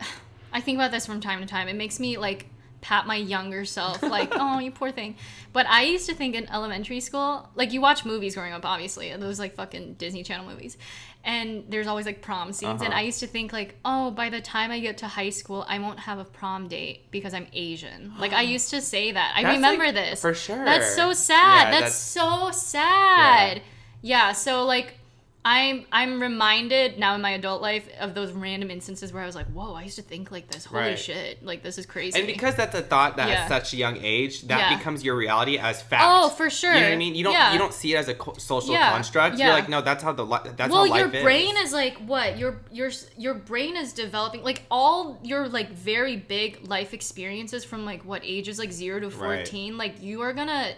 Speaker 3: I think about this from time to time. It makes me like pat my younger self, like, oh, you poor thing. But I used to think in elementary school, like you watch movies growing up, obviously, those like fucking Disney Channel movies, and there's always like prom scenes, and
Speaker 2: Uh-huh.
Speaker 3: I used to think like, oh, by the time I get to high school, I won't have a prom date because I'm Asian. Like I used to say that. I
Speaker 2: That's,
Speaker 3: remember
Speaker 2: like,
Speaker 3: this
Speaker 2: for sure.
Speaker 3: That's so sad.
Speaker 2: Yeah,
Speaker 3: that's,
Speaker 2: that's-
Speaker 3: so sad. Yeah. So like. I'm I'm reminded now in my adult life of those random instances where I was like, "Whoa, I used to think like this. Holy
Speaker 2: Right.
Speaker 3: shit! Like this is crazy."
Speaker 2: And because that's a thought that
Speaker 3: Yeah.
Speaker 2: at such a young age, that
Speaker 3: Yeah.
Speaker 2: becomes your reality as fact.
Speaker 3: Oh, for sure.
Speaker 2: You know what I mean? You don't
Speaker 3: Yeah.
Speaker 2: you don't see it as a co- social construct. You're like, no, that's how the li- that's
Speaker 3: well,
Speaker 2: how
Speaker 3: your brain
Speaker 2: is.
Speaker 3: is like what your your your brain is developing like all your like very big life experiences from like what ages like zero to
Speaker 2: Right.
Speaker 3: fourteen. Like you are gonna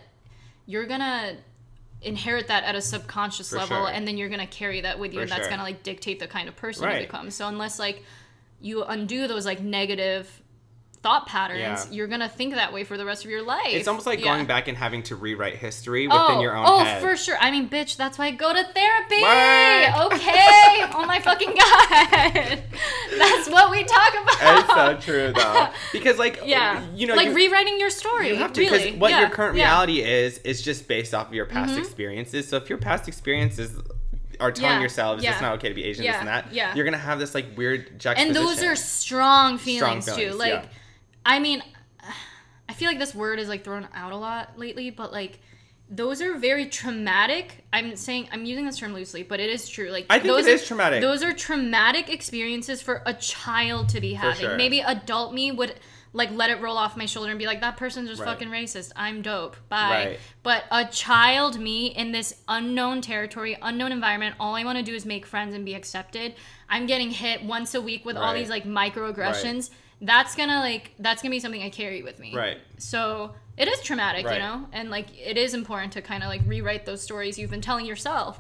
Speaker 3: you're gonna inherit that at a subconscious
Speaker 2: For
Speaker 3: level,
Speaker 2: sure.
Speaker 3: and then you're gonna carry that with you,
Speaker 2: For
Speaker 3: and that's
Speaker 2: sure.
Speaker 3: gonna like dictate the kind of person
Speaker 2: Right.
Speaker 3: you become. So unless like you undo those like negative thought patterns,
Speaker 2: Yeah.
Speaker 3: you're gonna think that way for the rest of your life.
Speaker 2: It's almost like
Speaker 3: Yeah.
Speaker 2: going back and having to rewrite history within
Speaker 3: oh,
Speaker 2: your own
Speaker 3: oh,
Speaker 2: head.
Speaker 3: for sure. I mean, bitch, that's why I go to therapy. Okay. oh my fucking god. that's what we talk about.
Speaker 2: It's so true though, because like
Speaker 3: yeah.
Speaker 2: you know,
Speaker 3: like
Speaker 2: you,
Speaker 3: rewriting your story.
Speaker 2: you have to because
Speaker 3: really.
Speaker 2: what
Speaker 3: yeah.
Speaker 2: your current
Speaker 3: yeah. Mm-hmm.
Speaker 2: reality is is just based off of your past experiences. So if your past experiences are telling
Speaker 3: Yeah,
Speaker 2: yourselves it's
Speaker 3: yeah.
Speaker 2: not okay to be Asian, this and that,
Speaker 3: yeah.
Speaker 2: you're gonna have this like weird juxtaposition.
Speaker 3: And those are strong feelings,
Speaker 2: feelings,
Speaker 3: too. Like,
Speaker 2: yeah.
Speaker 3: I mean, I feel like this word is like thrown out a lot lately, but like. Those are very traumatic. I'm saying I'm using this term loosely, but it is true. Like
Speaker 2: I think
Speaker 3: those
Speaker 2: it is traumatic.
Speaker 3: Those are traumatic experiences for a child to be having.
Speaker 2: sure.
Speaker 3: Maybe adult me would like let it roll off my shoulder and be like, "That person's just
Speaker 2: Right.
Speaker 3: fucking racist. I'm dope. Bye."
Speaker 2: Right.
Speaker 3: But a child me in this unknown territory, unknown environment, all I want to do is make friends and be accepted. I'm getting hit once a week with all these like microaggressions. That's gonna like that's gonna be something I carry with me.
Speaker 2: Right.
Speaker 3: So it is traumatic,
Speaker 2: Right.
Speaker 3: you know, and like it is important to kind of like rewrite those stories you've been telling yourself.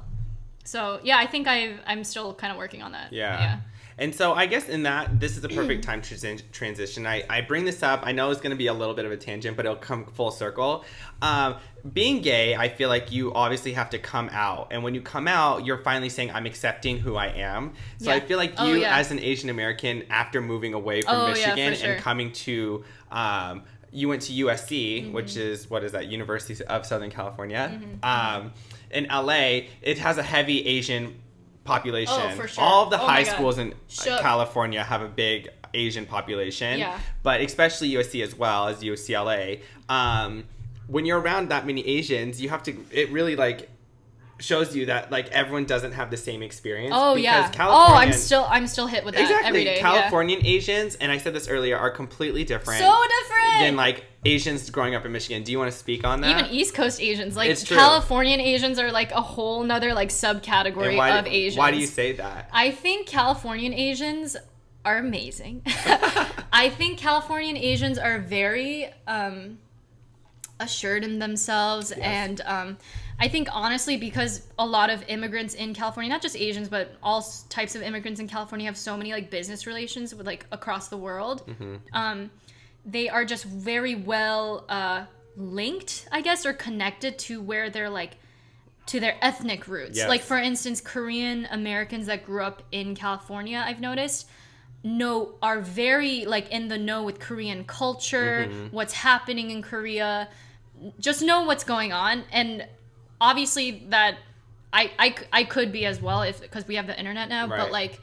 Speaker 3: So yeah, I think I've I'm still kind of working on that.
Speaker 2: Yeah.
Speaker 3: Yeah.
Speaker 2: And so I guess in that, this is a perfect time to transi- transition. I, I bring this up. I know it's going to be a little bit of a tangent, but it'll come full circle. Um, being gay, I feel like you obviously have to come out. And when you come out, you're finally saying, I'm accepting who I am. So
Speaker 3: Yeah.
Speaker 2: I feel like
Speaker 3: Oh,
Speaker 2: you,
Speaker 3: yeah.
Speaker 2: as an Asian American, after moving away from
Speaker 3: Oh, yeah,
Speaker 2: Michigan
Speaker 3: sure.
Speaker 2: and coming to, um, you went to USC,
Speaker 3: Mm-hmm.
Speaker 2: which is, what is that, University of Southern California.
Speaker 3: Mm-hmm.
Speaker 2: Um, in LA, it has a heavy Asian population.
Speaker 3: Oh, for sure.
Speaker 2: All of the
Speaker 3: Oh
Speaker 2: high schools in
Speaker 3: Shook.
Speaker 2: California have a big Asian population.
Speaker 3: Yeah.
Speaker 2: But especially USC as well as UCLA. Um, when you're around that many Asians, you have to. It really like shows you that like everyone doesn't have the same experience.
Speaker 3: Oh
Speaker 2: because
Speaker 3: yeah. Oh, I'm still I'm still hit with that
Speaker 2: exactly
Speaker 3: every day. yeah.
Speaker 2: Californian Asians, and I said this earlier, are completely different.
Speaker 3: So different.
Speaker 2: than like Asians growing up in Michigan. Do you want to speak on that?
Speaker 3: even East Coast Asians, like. Californian Asians, are like a whole nother like subcategory
Speaker 2: why,
Speaker 3: of Asians.
Speaker 2: Why do you say that?
Speaker 3: I think Californian Asians are amazing. I think Californian Asians are very um, assured in themselves, and um, I think honestly, because a lot of immigrants in California, not just Asians, but all types of immigrants in California, have so many like business relations with like across the world.
Speaker 2: Mm-hmm.
Speaker 3: Um, they are just very well uh, linked, I guess, or connected to where they're like to their ethnic roots.
Speaker 2: Yes.
Speaker 3: Like for instance, Korean Americans that grew up in California, I've noticed know are very like in the know with Korean culture,
Speaker 2: Mm-hmm.
Speaker 3: what's happening in Korea, just know what's going on and obviously that I, I, I could be as well if because we have the internet now,
Speaker 2: Right.
Speaker 3: but like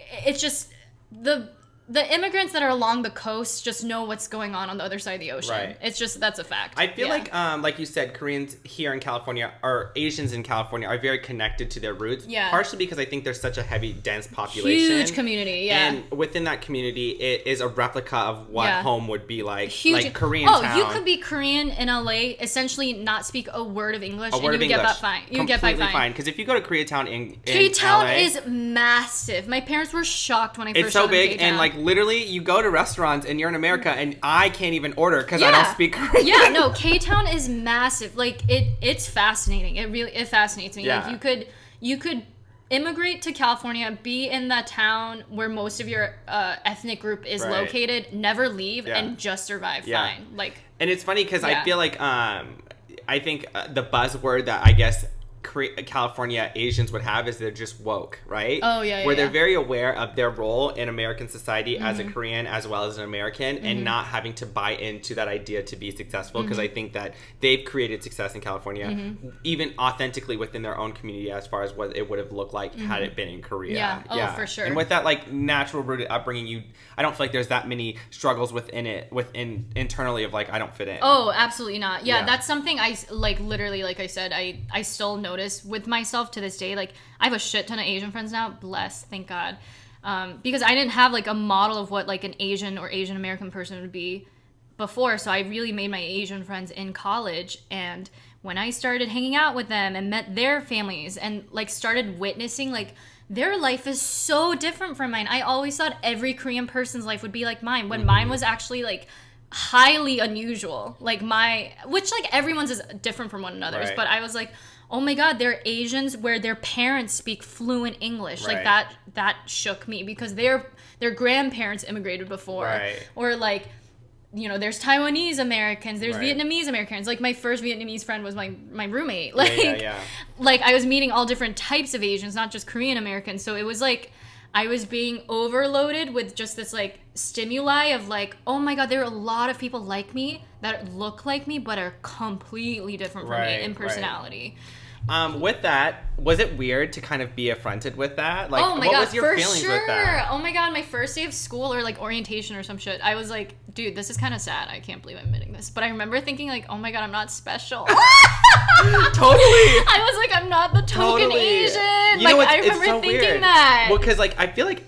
Speaker 3: it's just the the immigrants that are along the coast just know what's going on on the other side of the ocean.
Speaker 2: Right.
Speaker 3: It's just that's a fact.
Speaker 2: I feel
Speaker 3: Yeah.
Speaker 2: like, um, like you said, Koreans here in California or Asians in California are very connected to their roots.
Speaker 3: Yeah.
Speaker 2: Partially because I think there's such a heavy, dense population.
Speaker 3: huge community. Yeah.
Speaker 2: And within that community, it is a replica of what
Speaker 3: Yeah.
Speaker 2: home would be like.
Speaker 3: huge
Speaker 2: Like Korean
Speaker 3: Oh,
Speaker 2: town.
Speaker 3: you could be Korean in LA, essentially not speak a word of English,
Speaker 2: a
Speaker 3: and you get that fine. You get by fine.
Speaker 2: Because if you go to Koreatown in, in
Speaker 3: K Town
Speaker 2: LA,
Speaker 3: is massive. My parents were shocked when I first
Speaker 2: it's so big, and like literally, you go to restaurants and you're in America, and I can't even order because I don't speak Korean.
Speaker 3: yeah, no, K Town is massive. Like it, it's fascinating. It really, it fascinates me.
Speaker 2: Yeah.
Speaker 3: Like you could, you could immigrate to California, be in that town where most of your uh, ethnic group is
Speaker 2: Right.
Speaker 3: located, never leave,
Speaker 2: Yeah.
Speaker 3: and just survive
Speaker 2: Yeah.
Speaker 3: fine. Like
Speaker 2: And it's funny because I feel like um, I think uh, the buzzword that I guess California Asians would have is they're just woke, right?
Speaker 3: Oh, yeah, yeah,
Speaker 2: Where they're
Speaker 3: yeah.
Speaker 2: very aware of their role in American society as
Speaker 3: Mm-hmm.
Speaker 2: a Korean as well as an American, and not having to buy into that idea to be successful. Because
Speaker 3: Mm-hmm.
Speaker 2: I think that they've created success in California, even authentically within their own community, as far as what it would have looked like had it been in Korea.
Speaker 3: Mm-hmm. Yeah. Oh, for sure.
Speaker 2: And with that like natural rooted upbringing, you I don't feel like there's that many struggles within it, within internally of like I don't fit in.
Speaker 3: Oh, absolutely not. Yeah,
Speaker 2: Yeah.
Speaker 3: that's something I like. Literally, like I said, I I still notice with myself to this day. Like I have a shit ton of Asian friends now. Bless, thank God, um, because I didn't have like a model of what like an Asian or Asian American person would be before. So I really made my Asian friends in college, and when I started hanging out with them and met their families and like started witnessing like their life is so different from mine. I always thought every Korean person's life would be like mine when mine was actually like highly unusual. Like my which like everyone's is different from one another's,
Speaker 2: Right.
Speaker 3: but I was like, "Oh my god, they're Asians where their parents speak fluent English."
Speaker 2: Right.
Speaker 3: Like that that shook me because their their grandparents immigrated before
Speaker 2: Right.
Speaker 3: or like you know, there's Taiwanese Americans, there's
Speaker 2: Right.
Speaker 3: Vietnamese Americans. Like my first Vietnamese friend was my my roommate. Like
Speaker 2: yeah, yeah.
Speaker 3: like I was meeting all different types of Asians, not just Korean Americans. So it was like I was being overloaded with just this like stimuli of like, oh my god, there are a lot of people like me that look like me but are completely different from
Speaker 2: Right,
Speaker 3: me in
Speaker 2: right. Um, with that, was it weird to kind of be affronted with that? Like,
Speaker 3: oh my
Speaker 2: what
Speaker 3: god,
Speaker 2: was your
Speaker 3: for
Speaker 2: feelings
Speaker 3: sure.
Speaker 2: with that?
Speaker 3: Oh my god, my first day of school or like orientation or some shit. I was like, dude, this is kind of sad. I can't believe I'm admitting this, but I remember thinking like, oh my god, I'm not special.
Speaker 2: Totally.
Speaker 3: I was like, I'm not the token
Speaker 2: Totally.
Speaker 3: Asian.
Speaker 2: You know
Speaker 3: like
Speaker 2: what's-
Speaker 3: I
Speaker 2: it's
Speaker 3: remember
Speaker 2: so
Speaker 3: thinking
Speaker 2: weird.
Speaker 3: that.
Speaker 2: Well, because like I feel like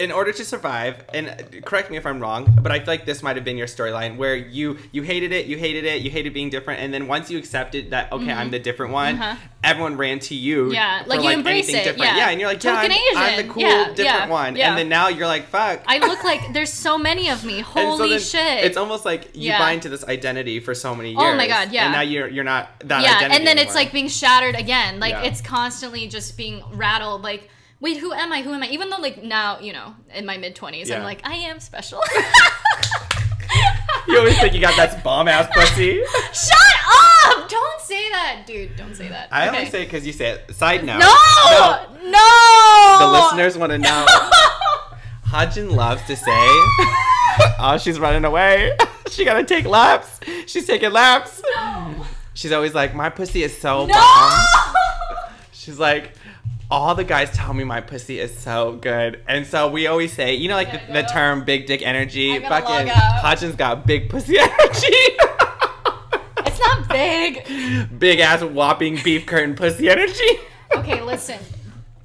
Speaker 2: in order to survive, and correct me if I'm wrong, but I feel like this might have been your storyline where you you hated it, you hated it, you hated being different, and then once you accepted that okay, I'm the different one,
Speaker 3: Uh-huh.
Speaker 2: everyone ran to you.
Speaker 3: Yeah, like, you embrace it,
Speaker 2: different.
Speaker 3: yeah.
Speaker 2: and you're like, yeah, I'm, I'm the cool
Speaker 3: Yeah,
Speaker 2: different
Speaker 3: yeah,
Speaker 2: one,
Speaker 3: yeah.
Speaker 2: and then now you're like, fuck.
Speaker 3: I look like there's so many of me. Holy
Speaker 2: so
Speaker 3: shit!
Speaker 2: It's almost like you
Speaker 3: Yeah.
Speaker 2: buy into this identity for so many years.
Speaker 3: Oh my God, yeah.
Speaker 2: And now you're you're not that
Speaker 3: yeah,
Speaker 2: identity
Speaker 3: and then it's like being shattered again. Like
Speaker 2: Yeah.
Speaker 3: it's constantly just being rattled. Like, wait, who am I? Who am I? Even though like now, you know, in my mid twenties, I'm like, I am special.
Speaker 2: you always think you got that bomb ass pussy.
Speaker 3: Shut up! Don't say that, dude. Don't say that.
Speaker 2: I
Speaker 3: okay.
Speaker 2: only say it because you say it. Side note.
Speaker 3: no, no.
Speaker 2: The listeners want to know. Hajin loves to say, "Oh, she's running away. she gotta take laps. She's taking laps." She's always like, "My pussy is so
Speaker 3: No.
Speaker 2: bomb." She's like, "All the guys tell me my pussy is so good," and so we always say, you know, like the, the term "big dick energy." Fucking. Hajin's got big pussy energy.
Speaker 3: It's not big.
Speaker 2: big ass whopping beef curtain pussy energy.
Speaker 3: Okay, listen.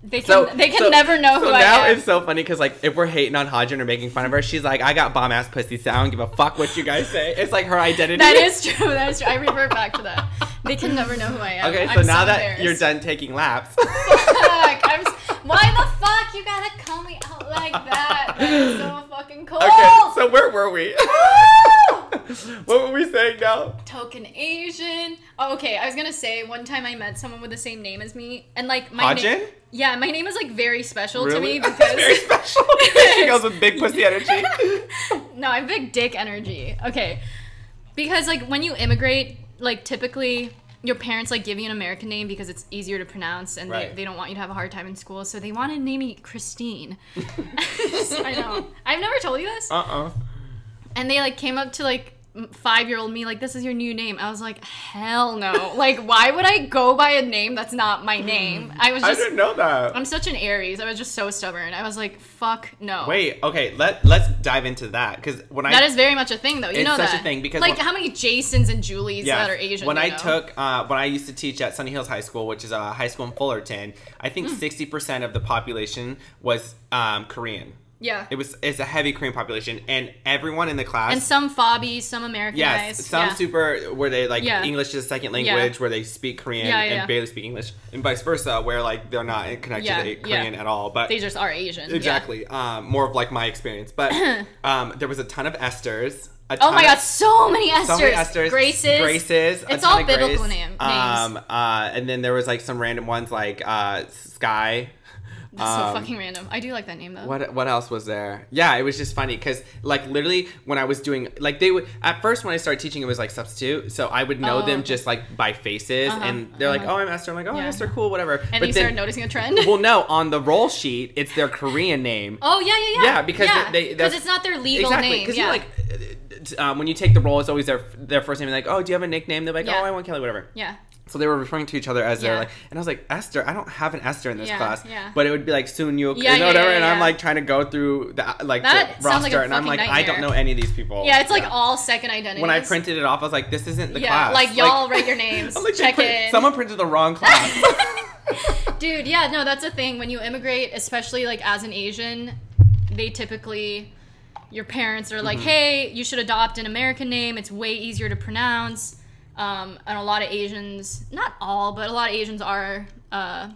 Speaker 3: They can
Speaker 2: So
Speaker 3: they can
Speaker 2: so-
Speaker 3: never know
Speaker 2: so
Speaker 3: who I am.
Speaker 2: Now it's so funny because like if we're hating on Hajin or making fun of her, she's like, I got bomb ass pussy, so I don't give a fuck what you guys say. It's like her identity.
Speaker 3: that is true. That is true. I revert back to that. They can never know who I am.
Speaker 2: Okay, so
Speaker 3: I'm
Speaker 2: now that you're done taking laps,
Speaker 3: Fuck, I'm, s- why the fuck you gotta call me out like that? That's so fucking cold.
Speaker 2: okay, so where were we? What were we saying now?
Speaker 3: Token Asian. Oh, okay. I was gonna say one time I met someone with the same name as me, and like my
Speaker 2: name.
Speaker 3: Yeah, my name is like very special to me because
Speaker 2: Very special. she goes with big pussy energy.
Speaker 3: no, I'm big dick energy. Okay. Because like when you immigrate, like typically your parents like give you an American name because it's easier to pronounce and
Speaker 2: Right.
Speaker 3: they, they don't want you to have a hard time in school. So they want to name me Christine. I know. I've never told you this.
Speaker 2: Uh-uh.
Speaker 3: And they like came up to like five year old me like this is your new name. I was like hell no. like why would I go by a name that's not my name? I was just I
Speaker 2: didn't know that.
Speaker 3: I'm such an Aries. I was just so stubborn. I was like fuck no.
Speaker 2: Wait, okay, let let's dive into that because when I
Speaker 3: That is very much a thing, though. You
Speaker 2: It's
Speaker 3: know
Speaker 2: such a thing, because
Speaker 3: like
Speaker 2: when-
Speaker 3: how many Jasons and Julies
Speaker 2: Yes.
Speaker 3: that are Asian?
Speaker 2: When I
Speaker 3: know?
Speaker 2: took, uh, when I used to teach at Sunny Hills High School, which is a high school in Fullerton, I
Speaker 3: Hmm.
Speaker 2: think sixty percent of the population was um, Korean.
Speaker 3: Yeah,
Speaker 2: It was it's a heavy Korean population, and everyone in the class.
Speaker 3: and some Fobbies, some Americanized.
Speaker 2: Yes, some
Speaker 3: yeah.
Speaker 2: super where they like
Speaker 3: Yeah.
Speaker 2: English is a second
Speaker 3: Yeah.
Speaker 2: language, where they speak Korean
Speaker 3: Yeah, yeah,
Speaker 2: and
Speaker 3: yeah.
Speaker 2: barely speak English, and vice versa, where like they're not connected
Speaker 3: Yeah,
Speaker 2: to
Speaker 3: yeah.
Speaker 2: Korean at all. But
Speaker 3: They just are Asian. yeah.
Speaker 2: exactly, um, more of like my experience. But um, there was a ton of Esters.
Speaker 3: Oh my God, so many Esters.
Speaker 2: so many Esters,
Speaker 3: Graces.
Speaker 2: Graces.
Speaker 3: It's all biblical
Speaker 2: Grace.
Speaker 3: name- names.
Speaker 2: Um, uh, and then there was like some random ones like uh, Sky.
Speaker 3: That's
Speaker 2: Um,
Speaker 3: so fucking random. I do like that name though.
Speaker 2: What what else was there? Yeah, it was just funny because like literally when I was doing like they would at first when I started teaching it was like substitute, so I would know
Speaker 3: Oh,
Speaker 2: them just like by faces,
Speaker 3: Uh-huh,
Speaker 2: and they're like,
Speaker 3: uh-huh.
Speaker 2: "Oh, I'm Esther." I'm like, "Oh,
Speaker 3: Yeah.
Speaker 2: Esther, cool, whatever."
Speaker 3: And
Speaker 2: but
Speaker 3: you
Speaker 2: then,
Speaker 3: started noticing a trend.
Speaker 2: well, no, on the roll sheet, it's their Korean name.
Speaker 3: oh yeah, yeah, yeah.
Speaker 2: Yeah, because they-
Speaker 3: because it's not their legal
Speaker 2: exactly,
Speaker 3: name.
Speaker 2: because
Speaker 3: Yeah.
Speaker 2: you like um, when you take the roll, it's always their their first name. Like, "Oh, do you have a nickname?" They're like,
Speaker 3: Yeah.
Speaker 2: "Oh, I want Kelly," whatever.
Speaker 3: yeah.
Speaker 2: So they were referring to each other as
Speaker 3: they're
Speaker 2: like, and I was like, Esther, I don't have an Esther in this
Speaker 3: Yeah,
Speaker 2: class,
Speaker 3: yeah.
Speaker 2: but it would be like Soon Yuk,
Speaker 3: Yeah,
Speaker 2: you know,
Speaker 3: yeah,
Speaker 2: whatever,
Speaker 3: yeah,
Speaker 2: and I'm like trying to go through the like
Speaker 3: That
Speaker 2: the
Speaker 3: sounds like
Speaker 2: roster, and I'm like,
Speaker 3: fucking
Speaker 2: I don't know any of these people.
Speaker 3: Yeah, it's like all second identities.
Speaker 2: when I printed it off, I was like, this isn't the
Speaker 3: yeah,
Speaker 2: class.
Speaker 3: like y'all write your names.
Speaker 2: Like,
Speaker 3: check
Speaker 2: print-
Speaker 3: in.
Speaker 2: Someone printed the wrong class.
Speaker 3: Dude, yeah, no, that's a thing. When you immigrate, especially like as an Asian, they typically, your parents are like,
Speaker 2: Mm-hmm.
Speaker 3: hey, you should adopt an American name. It's way easier to pronounce. Um, and a lot of Asians, not all, but a lot of Asians are uh,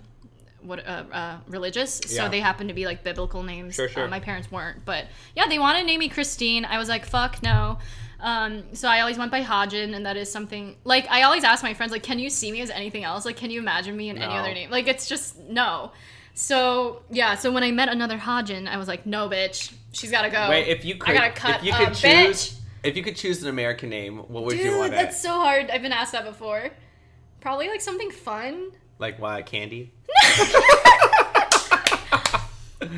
Speaker 3: what uh, uh, religious, so
Speaker 2: Yeah.
Speaker 3: they happen to be like biblical names.
Speaker 2: Sure, sure.
Speaker 3: Uh, my parents weren't, but yeah, they wanted to name me Christine. I was like, fuck no. Um, so I always went by Hajin, and that is something like I always ask my friends, like, can you see me as anything else? Like, can you imagine me in any other name? Like, it's just no. So yeah, so when I met another Hajin, I was like, no, bitch, she's gotta go.
Speaker 2: Wait, if you could,
Speaker 3: I gotta cut
Speaker 2: if you
Speaker 3: a
Speaker 2: could choose,
Speaker 3: bitch.
Speaker 2: If you could choose an American name, what would
Speaker 3: Dude,
Speaker 2: you want Dude,
Speaker 3: that's
Speaker 2: it?
Speaker 3: so hard. I've been asked that before. Probably like something fun.
Speaker 2: Like why Candy?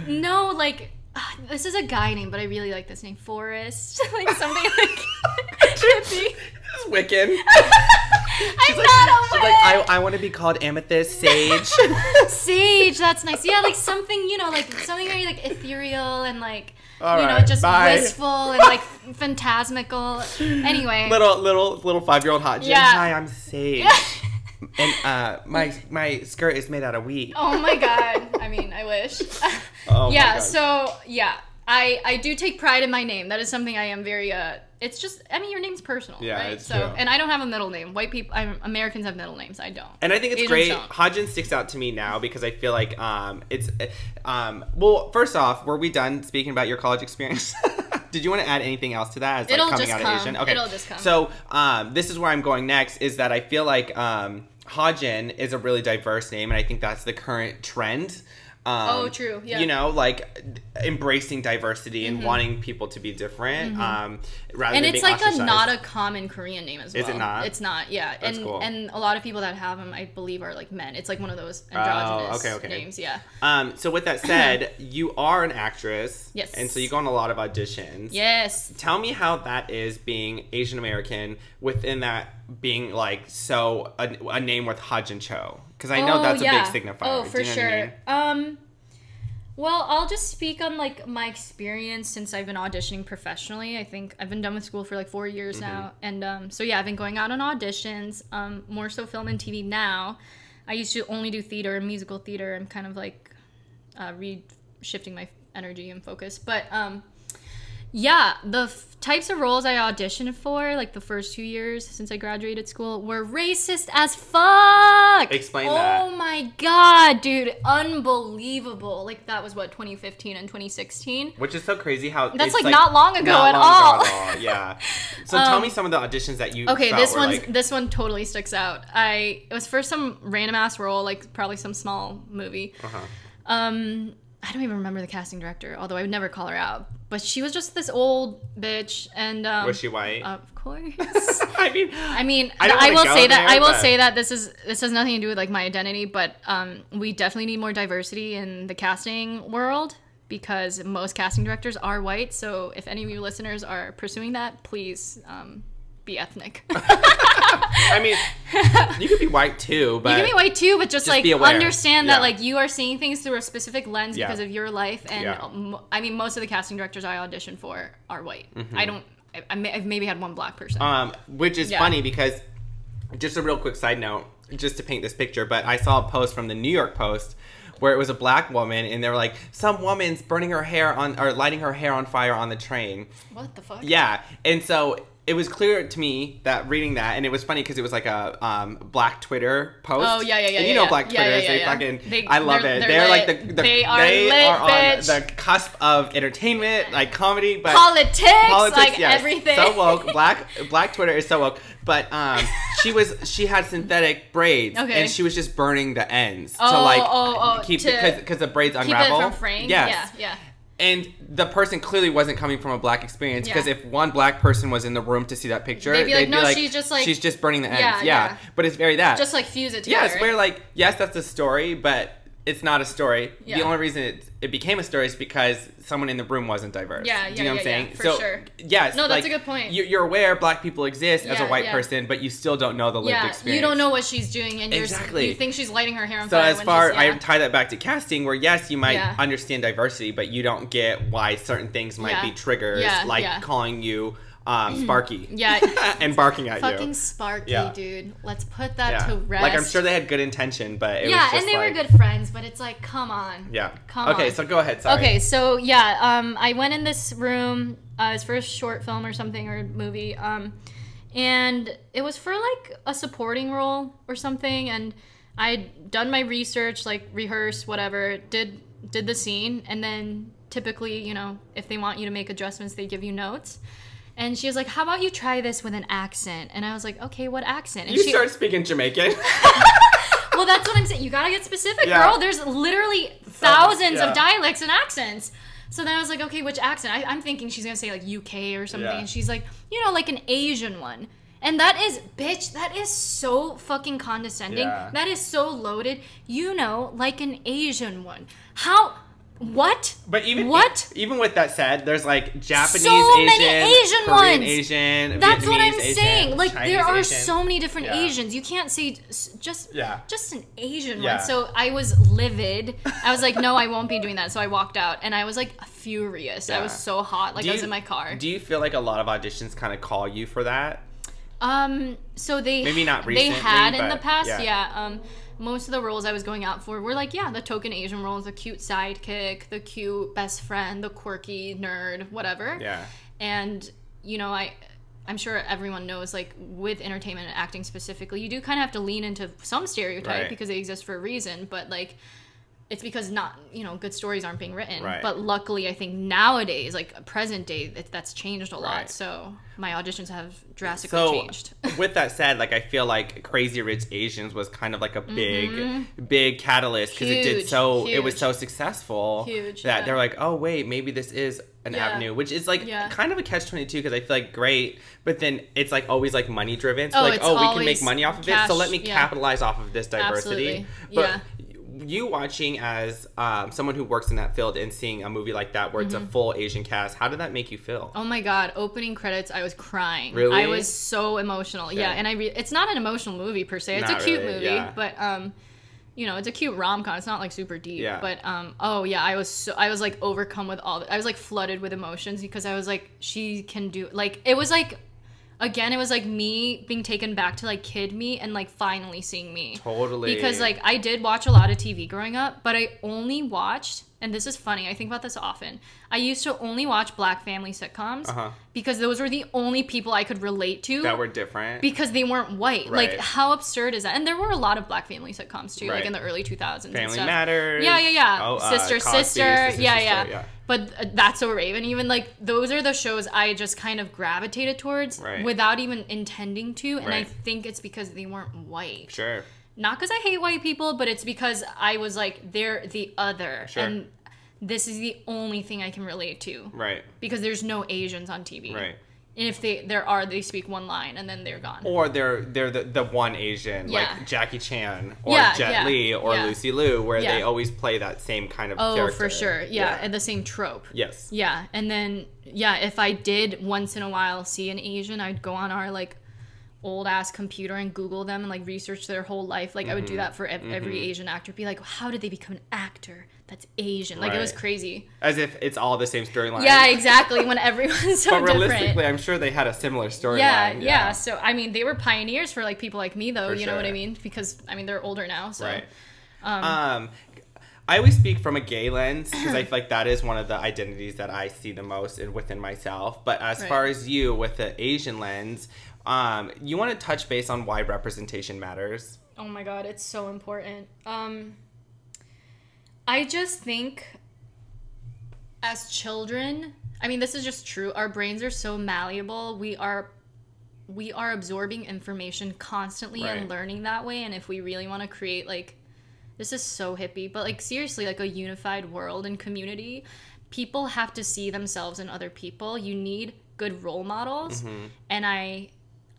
Speaker 3: No, like ah, this is a guy name, but I really like this name, Forrest. like something like trippy.
Speaker 2: It's Wiccan.
Speaker 3: I'm not a
Speaker 2: She's like, I, I want to be called Amethyst Sage.
Speaker 3: Sage, that's nice. Yeah, like something, you know, like something very like ethereal and like
Speaker 2: All
Speaker 3: you know,
Speaker 2: right,
Speaker 3: just
Speaker 2: bye.
Speaker 3: wistful and like phantasmical. Anyway.
Speaker 2: little little little five year old Hajin.
Speaker 3: Yeah.
Speaker 2: Hi, I'm Sage. and uh, my my skirt is made out of wheat.
Speaker 3: Oh my god. I mean, I wish.
Speaker 2: Oh my
Speaker 3: yeah, so yeah. I I do take pride in my name. That is something I am very uh it's just I mean your name's personal,
Speaker 2: Yeah,
Speaker 3: right?
Speaker 2: it's
Speaker 3: so
Speaker 2: true.
Speaker 3: and I don't have a middle name. White people I'm, Americans have middle names. I don't.
Speaker 2: And I think it's
Speaker 3: Asians
Speaker 2: great.
Speaker 3: don't.
Speaker 2: Hajin sticks out to me now because I feel like um, it's um, well. First off, were we done speaking about your college experience? Did you want to add anything else to that? As, like,
Speaker 3: It'll
Speaker 2: coming
Speaker 3: just
Speaker 2: out
Speaker 3: come.
Speaker 2: of Asian? Okay.
Speaker 3: It'll just come.
Speaker 2: So um, this is where I'm going next. Is that I feel like um, Hajin is a really diverse name, and I think that's the current trend. Um,
Speaker 3: Oh, true, yeah. Mm-hmm.
Speaker 2: You know, like embracing diversity and wanting people to be different, um, rather
Speaker 3: and it's like a not a common Korean name as well.
Speaker 2: Is it not?
Speaker 3: It's not. Yeah,
Speaker 2: That's
Speaker 3: and
Speaker 2: cool.
Speaker 3: and a lot of people that have them, I believe, are like men. It's like one of those androgynous
Speaker 2: Oh, okay, okay.
Speaker 3: names. Yeah.
Speaker 2: Um, so with that said, you are an actress.
Speaker 3: Yes.
Speaker 2: And so you go on a lot of auditions.
Speaker 3: Yes.
Speaker 2: Tell me how that is being Asian American within that being like so a, a name with Hajin Cho because I know
Speaker 3: Oh,
Speaker 2: that's a
Speaker 3: yeah.
Speaker 2: big signifier.
Speaker 3: Oh, for
Speaker 2: what I
Speaker 3: sure.
Speaker 2: mean?
Speaker 3: Um, well, I'll just speak on like my experience since I've been auditioning professionally. I think I've been done with school for like four years
Speaker 2: Mm-hmm.
Speaker 3: now, and um, so yeah, I've been going out on auditions. Um, more so film and TV now. I used to only do theater and musical theater. I'm kind of like uh, re shifting my energy and focus, but um. Yeah, the f- types of roles I auditioned for, like the first two years since I graduated school, were racist as fuck.
Speaker 2: Explain
Speaker 3: oh
Speaker 2: that.
Speaker 3: Oh my god, dude, unbelievable! Like that was what 2015 and 2016.
Speaker 2: Which is so crazy how
Speaker 3: That's,
Speaker 2: it's,
Speaker 3: like, not long ago at all.
Speaker 2: at all. Yeah. So tell me some of the auditions that you.
Speaker 3: Okay, this one
Speaker 2: like,
Speaker 3: this one totally sticks out. I it was for some random ass role, like probably some small movie.
Speaker 2: Uh-huh.
Speaker 3: Um, I don't even remember the casting director, although I would never call her out. But she was just this old bitch, and um,
Speaker 2: Was she white?
Speaker 3: Of course.
Speaker 2: I mean,
Speaker 3: I mean,
Speaker 2: I
Speaker 3: I, will say that
Speaker 2: there,
Speaker 3: I will
Speaker 2: but-
Speaker 3: say that this is this has nothing to do with like my identity, but um, we definitely need more diversity in the casting world because most casting directors are white. So if any of you listeners are pursuing that, please um, be ethnic.
Speaker 2: I mean, you could be white too, but
Speaker 3: you can be white too, but just,
Speaker 2: Just
Speaker 3: like understand
Speaker 2: Yeah.
Speaker 3: that like you are seeing things through a specific lens
Speaker 2: Yeah.
Speaker 3: because of your life. And
Speaker 2: Yeah.
Speaker 3: I mean, most of the casting directors I audition for are white.
Speaker 2: Mm-hmm.
Speaker 3: I don't. I, I've maybe had one black person.
Speaker 2: Um, which is funny because just a real quick side note, just to paint this picture, but I saw a post from the New York Post where it was a black woman and they were like, some woman's burning her hair on or lighting her hair on fire on the train.
Speaker 3: what the fuck?
Speaker 2: Yeah. And so it was clear to me that reading that, and it was funny because it was like a um, Black Twitter post.
Speaker 3: Oh, yeah, yeah, yeah,
Speaker 2: And you
Speaker 3: yeah,
Speaker 2: know
Speaker 3: yeah.
Speaker 2: Black Twitter is they fucking.
Speaker 3: They-
Speaker 2: I love
Speaker 3: they're-
Speaker 2: it.
Speaker 3: they're
Speaker 2: They're, like the, the
Speaker 3: They are
Speaker 2: they
Speaker 3: lit,
Speaker 2: are on
Speaker 3: bitch.
Speaker 2: the cusp of entertainment, like comedy, but
Speaker 3: Politics, like
Speaker 2: yes.
Speaker 3: everything.
Speaker 2: So woke. Black Black Twitter is so woke. But um, she was she had synthetic braids,
Speaker 3: Okay.
Speaker 2: and she was just burning the ends to
Speaker 3: Oh,
Speaker 2: like
Speaker 3: oh, oh,
Speaker 2: keep because because the braids unravel.
Speaker 3: Keep it from fraying.
Speaker 2: Yes.
Speaker 3: Yeah, yeah.
Speaker 2: And the person clearly wasn't coming from a black experience because
Speaker 3: Yeah.
Speaker 2: if one black person was in the room to see that picture,
Speaker 3: They'd be like, "No, she's just, like-
Speaker 2: she's just burning the ends.
Speaker 3: Yeah,
Speaker 2: Yeah,
Speaker 3: yeah.
Speaker 2: but it's very that.
Speaker 3: Just like fuse it together.
Speaker 2: yeah,
Speaker 3: together.
Speaker 2: it's where like yes, that's a story, but it's not a story.
Speaker 3: Yeah.
Speaker 2: The only reason it, it became a story is because someone in the room wasn't diverse.
Speaker 3: Yeah,
Speaker 2: Do
Speaker 3: yeah,
Speaker 2: you know what I'm saying?
Speaker 3: yeah, for
Speaker 2: so
Speaker 3: sure.
Speaker 2: yes,
Speaker 3: No, that's
Speaker 2: like,
Speaker 3: a good point.
Speaker 2: You, you're aware black people exist as a white
Speaker 3: yeah.
Speaker 2: person, but you still don't know the lived
Speaker 3: yeah,
Speaker 2: experience.
Speaker 3: you don't know what she's doing, and you're,
Speaker 2: Exactly.
Speaker 3: you think she's lighting her hair on
Speaker 2: So
Speaker 3: fire.
Speaker 2: So
Speaker 3: as
Speaker 2: far I tie that back to casting, where yes, you might
Speaker 3: Yeah.
Speaker 2: understand diversity, but you don't get why certain things might
Speaker 3: Yeah.
Speaker 2: be triggers,
Speaker 3: Yeah,
Speaker 2: like
Speaker 3: yeah.
Speaker 2: calling you um, Sparky,
Speaker 3: Yeah.
Speaker 2: and barking at
Speaker 3: fucking
Speaker 2: you.
Speaker 3: Fucking Sparky,
Speaker 2: Yeah.
Speaker 3: dude. Let's put that
Speaker 2: Yeah,
Speaker 3: to rest.
Speaker 2: like I'm sure they had good intention, but it
Speaker 3: yeah,
Speaker 2: was just
Speaker 3: and they
Speaker 2: like,
Speaker 3: were good friends, but it's like, come on.
Speaker 2: Yeah.
Speaker 3: Come on.
Speaker 2: okay,
Speaker 3: on.
Speaker 2: so go ahead. Sorry.
Speaker 3: Okay, so yeah, um, I went in this room. Uh, it's for a short film or something or movie, um, and it was for like a supporting role or something. And I'd done my research, like rehearsed, whatever. Did did the scene, and then typically, you know, if they want you to make adjustments, they give you notes. And she was like, "How about you try this with an accent?" And I was like, "Okay, what accent?" And
Speaker 2: You
Speaker 3: she,
Speaker 2: start speaking Jamaican.
Speaker 3: well, that's what I'm saying. You gotta get specific,
Speaker 2: Yeah.
Speaker 3: girl. There's literally thousands
Speaker 2: yeah.
Speaker 3: of dialects and accents. So then I was like, okay, which accent? I, I'm thinking she's gonna say like UK or something,
Speaker 2: Yeah.
Speaker 3: and she's like, you know, like an Asian one. And that is, bitch, that is so fucking condescending. That is so loaded. You know, like an Asian one. How? What?
Speaker 2: But even
Speaker 3: What?
Speaker 2: even with that said, there's like Japanese
Speaker 3: So
Speaker 2: Asian,
Speaker 3: many Asian
Speaker 2: Korean
Speaker 3: ones.
Speaker 2: Asian.
Speaker 3: That's what I'm
Speaker 2: Asian,
Speaker 3: saying. Like
Speaker 2: Chinese
Speaker 3: there are
Speaker 2: Asian.
Speaker 3: so many different
Speaker 2: Yeah.
Speaker 3: Asians. You can't say just
Speaker 2: Yeah.
Speaker 3: just an Asian
Speaker 2: Yeah.
Speaker 3: one. So I was livid. I was like, no, I won't be doing that. So I walked out, and I was like furious. I was so hot. Like
Speaker 2: Do
Speaker 3: I was
Speaker 2: you-
Speaker 3: in my car.
Speaker 2: Do you feel like a lot of auditions kind of call you for that?
Speaker 3: Um, so they
Speaker 2: Maybe not
Speaker 3: they had in the past,
Speaker 2: yeah.
Speaker 3: yeah. Um, most of the roles I was going out for were like, yeah, the token Asian roles, the cute sidekick, the cute best friend, the quirky nerd, whatever.
Speaker 2: Yeah.
Speaker 3: And you know, I I'm sure everyone knows like with entertainment and acting specifically, you do kind of have to lean into some stereotype
Speaker 2: Right.
Speaker 3: because they exist for a reason, but like it's because not you know good stories aren't being written
Speaker 2: Right.
Speaker 3: but luckily i think nowadays like present day that, that's changed a lot
Speaker 2: Right.
Speaker 3: so my auditions have drastically
Speaker 2: So
Speaker 3: changed
Speaker 2: with that said, like I feel like Crazy Rich Asians was kind of like a big, big catalyst because it did
Speaker 3: Mm-hmm. Huge,
Speaker 2: so. It was so successful
Speaker 3: Huge,
Speaker 2: that
Speaker 3: yeah.
Speaker 2: they're like, oh wait, maybe this is an
Speaker 3: Yeah.
Speaker 2: avenue, which is like
Speaker 3: Yeah.
Speaker 2: kind of a catch twenty two because I feel like great, but then it's like always like money driven. So
Speaker 3: Oh,
Speaker 2: like, oh, we can make money off of it, so let me
Speaker 3: yeah.
Speaker 2: capitalize off of this diversity.
Speaker 3: Absolutely,
Speaker 2: But
Speaker 3: yeah.
Speaker 2: You watching as um, someone who works in that field and seeing a movie like that where it's a full Asian cast, how did that make you feel?
Speaker 3: Mm-hmm. Oh my god! Opening credits, I was crying.
Speaker 2: Really?
Speaker 3: I was so emotional. Yeah,
Speaker 2: Yeah.
Speaker 3: and I re- it's not an emotional movie per se. It's
Speaker 2: Not
Speaker 3: a cute
Speaker 2: really,
Speaker 3: movie,
Speaker 2: yeah.
Speaker 3: but um, you know, it's a cute rom com. It's not like super deep.
Speaker 2: Yeah.
Speaker 3: But um, oh yeah, I was so I was like overcome with all. The, I was like flooded with emotions because I was like, she can do like it was like. Again, it was like me being taken back to like kid me and like finally seeing me.
Speaker 2: Totally.
Speaker 3: Because like I did watch a lot of TV growing up, but I only watched and this is funny, I think about this often. I used to only watch black family sitcoms
Speaker 2: Uh-huh.
Speaker 3: because those were the only people I could relate to
Speaker 2: that were different.
Speaker 3: because they weren't white.
Speaker 2: Right.
Speaker 3: Like how absurd is that? And there were a lot of black family sitcoms too,
Speaker 2: Right.
Speaker 3: like in the early 2000s. and
Speaker 2: Family
Speaker 3: stuff.
Speaker 2: Matters.
Speaker 3: Yeah, yeah, yeah.
Speaker 2: Oh, uh,
Speaker 3: sister,
Speaker 2: Cosby,
Speaker 3: sister.
Speaker 2: Sister,
Speaker 3: yeah,
Speaker 2: Sister,
Speaker 3: yeah,
Speaker 2: yeah.
Speaker 3: But uh, that's so Raven. Even like those are the shows I just kind of gravitated towards
Speaker 2: Right.
Speaker 3: without even intending to, and I think it's because they weren't white
Speaker 2: Sure.
Speaker 3: Not because I hate white people, but it's because I was like, they're the other.
Speaker 2: Sure.
Speaker 3: And this is the only thing I can relate to.
Speaker 2: Right.
Speaker 3: Because there's no Asians on TV.
Speaker 2: Right.
Speaker 3: And if they there are, they speak one line and then they're gone.
Speaker 2: Or they're they're the, the one Asian
Speaker 3: Yeah.
Speaker 2: like Jackie Chan or
Speaker 3: Yeah,
Speaker 2: Jet
Speaker 3: yeah,
Speaker 2: Li or. Lucy Liu, where they always play that same kind of
Speaker 3: oh,
Speaker 2: character.
Speaker 3: for sure. Yeah, and the same trope.
Speaker 2: yes.
Speaker 3: Yeah, and then yeah, if I did once in a while see an Asian, I'd go on our like old ass computer and Google them and like research their whole life. Like I would
Speaker 2: Mm-hmm.
Speaker 3: do that for ev- every Asian actor. Be like, how did they become an actor that's Asian? Like it was crazy.
Speaker 2: As if it's all the same storyline.
Speaker 3: Yeah, exactly. When everyone's so
Speaker 2: But
Speaker 3: different.
Speaker 2: realistically, I'm sure they had a similar storyline.
Speaker 3: Yeah, yeah, So I mean, they were pioneers for like people like me, though.
Speaker 2: For
Speaker 3: you know what I mean? Because I mean, they're older now. So
Speaker 2: Right. Um, I always speak from a gay lens because I feel like that is one of the identities that I see the most in, within myself. But as
Speaker 3: Right.
Speaker 2: far as you with the Asian lens, um, you want to touch base on why representation matters.
Speaker 3: Oh my god, it's so important. Um I just think as children, I mean this is just true. Our brains are so malleable. We are we are absorbing information constantly
Speaker 2: Right.
Speaker 3: and learning that way and if we really want to create like this is so hippie, but like seriously like a unified world and community, people have to see themselves in other people. You need good role models. And I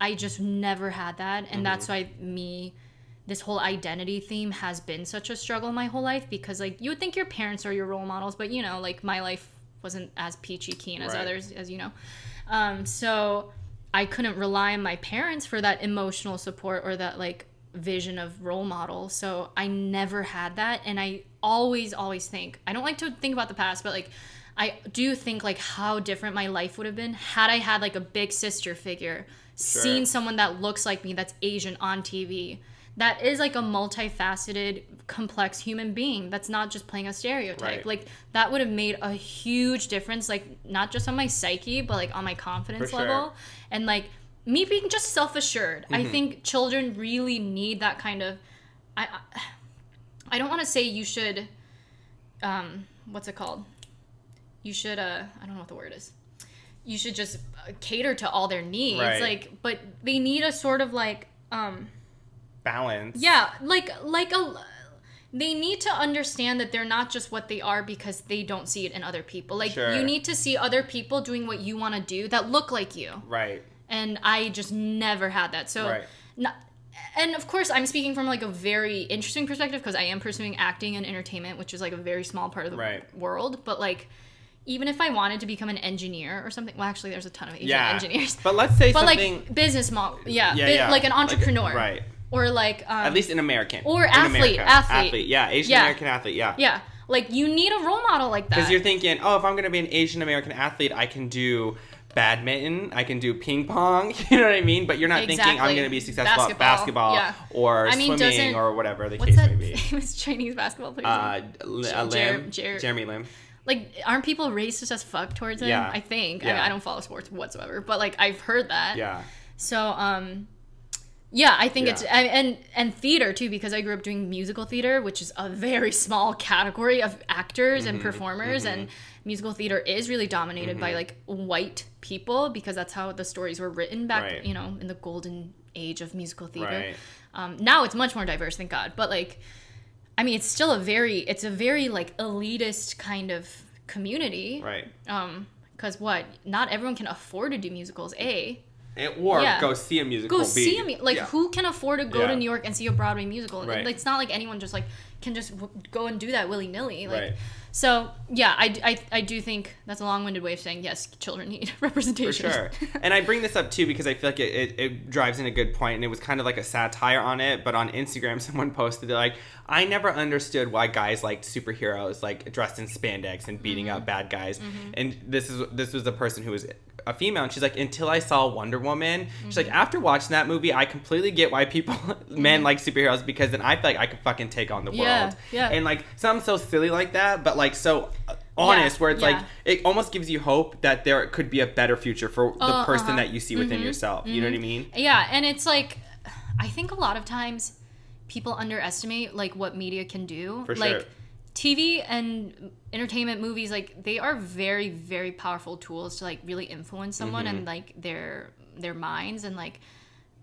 Speaker 3: I just never had that and that's why me this whole identity theme has been such a struggle my whole life because like you would think your parents are your role models but you know like my life wasn't as peachy keen as
Speaker 2: Right.
Speaker 3: others as you know um, so i couldn't rely on my parents for that emotional support or that like vision of role model so i never had that and i always always think i don't like to think about the past but like i do think like how different my life would have been had i had like a big sister figure seen someone that looks like me that's asian on tv that is like a multifaceted complex human being that's not just playing a stereotype.
Speaker 2: Right.
Speaker 3: like that would have made a huge difference like not just on my psyche but like on my confidence
Speaker 2: sure.
Speaker 3: level. And like me being just self-assured. I
Speaker 2: Mm-hmm.
Speaker 3: think children really need that kind of i I- i don't want to say you should um what's it called? You should uh i don't know what the word is you should just uh, cater to all their needs
Speaker 2: Right.
Speaker 3: like but they need a sort of like um
Speaker 2: Balance.
Speaker 3: yeah, like like a they need to understand that they're not just what they are because they don't see it in other people. Like
Speaker 2: Sure.
Speaker 3: you need to see other people doing what you want to do that look like you.
Speaker 2: Right.
Speaker 3: And I just never had that. So
Speaker 2: Right.
Speaker 3: not and of course I'm speaking from like a very interesting perspective because I am pursuing acting and entertainment, which is like a very small part of the
Speaker 2: Right.
Speaker 3: world, but like even if I wanted to become an engineer or something, well, actually, there's a ton of Asian
Speaker 2: Yeah.
Speaker 3: engineers.
Speaker 2: But let's say
Speaker 3: But
Speaker 2: something.
Speaker 3: like business model, yeah,
Speaker 2: Yeah,
Speaker 3: bi-
Speaker 2: yeah.
Speaker 3: like an
Speaker 2: Like,
Speaker 3: entrepreneur,
Speaker 2: right.
Speaker 3: Or like um,
Speaker 2: at least an American.
Speaker 3: or athlete,
Speaker 2: America.
Speaker 3: athlete.
Speaker 2: Yeah, Asian
Speaker 3: Yeah.
Speaker 2: American athlete. Yeah.
Speaker 3: Yeah, like you need a role model like that.
Speaker 2: Because you're thinking, oh, if I'm gonna be an Asian American athlete, I can do badminton, I can do ping pong. You know what I mean? But you're not thinking I'm gonna be successful at
Speaker 3: Basketball,
Speaker 2: basketball
Speaker 3: yeah.
Speaker 2: or
Speaker 3: I mean,
Speaker 2: swimming or whatever the case
Speaker 3: that
Speaker 2: may be.
Speaker 3: famous Chinese basketball player?
Speaker 2: Uh, uh,
Speaker 3: Jer-
Speaker 2: Lin,
Speaker 3: Jer-
Speaker 2: Jeremy Lin.
Speaker 3: Like, aren't people racist as fuck towards him?
Speaker 2: Yeah.
Speaker 3: I think.
Speaker 2: Yeah.
Speaker 3: I, I don't follow sports whatsoever, but like I've heard that.
Speaker 2: Yeah.
Speaker 3: So, um, yeah, I think it's
Speaker 2: Yeah.
Speaker 3: and, and theater too because I grew up doing musical theater, which is a very small category of actors
Speaker 2: Mm-hmm.
Speaker 3: and performers, and musical theater is really dominated
Speaker 2: Mm-hmm.
Speaker 3: by like white people because that's how the stories were written back,
Speaker 2: Right.
Speaker 3: you know, in the golden age of musical theater.
Speaker 2: Right.
Speaker 3: Um, now it's much more diverse, thank God. But like, I mean, it's still a very, it's a very like elitist kind of community.
Speaker 2: Right.
Speaker 3: Um, because what? Not everyone can afford to do musicals. A
Speaker 2: And- or
Speaker 3: Yeah.
Speaker 2: go see a musical.
Speaker 3: go
Speaker 2: B.
Speaker 3: see a mu- like
Speaker 2: Yeah.
Speaker 3: who can afford to go
Speaker 2: Yeah.
Speaker 3: to New York and see a Broadway musical?
Speaker 2: Right.
Speaker 3: It's not like anyone just like can just w- go and do that willy nilly. Like,
Speaker 2: Right.
Speaker 3: So yeah, I, I I do think that's a long winded way of saying yes, children need representation.
Speaker 2: For sure. and I bring this up too because I feel like it, it, it drives in a good point and it was kind of like a satire on it. But on Instagram, someone posted, they're like, I never understood why guys liked superheroes like dressed in spandex and beating
Speaker 3: Mm-hmm.
Speaker 2: up bad guys. And this is this was a person who was a female and she's like, until I saw Wonder Woman, she's like,
Speaker 3: Mm-hmm.
Speaker 2: after watching that movie, I completely get why people, men like superheroes because then I feel like I could fucking take on the world.
Speaker 3: Yeah, yeah.
Speaker 2: And like something so silly like that, but like so uh, honest where it's
Speaker 3: yeah.
Speaker 2: like it almost gives you hope that there could be a better future for the
Speaker 3: Uh,
Speaker 2: person
Speaker 3: uh-huh.
Speaker 2: that you see within yourself. You know what I mean?
Speaker 3: Yeah, and it's like I think a lot of times people underestimate like what media can do.
Speaker 2: For
Speaker 3: like
Speaker 2: sure.
Speaker 3: TV and entertainment movies like they are very very powerful tools to like really influence someone
Speaker 2: Mm-hmm.
Speaker 3: and like their their minds and like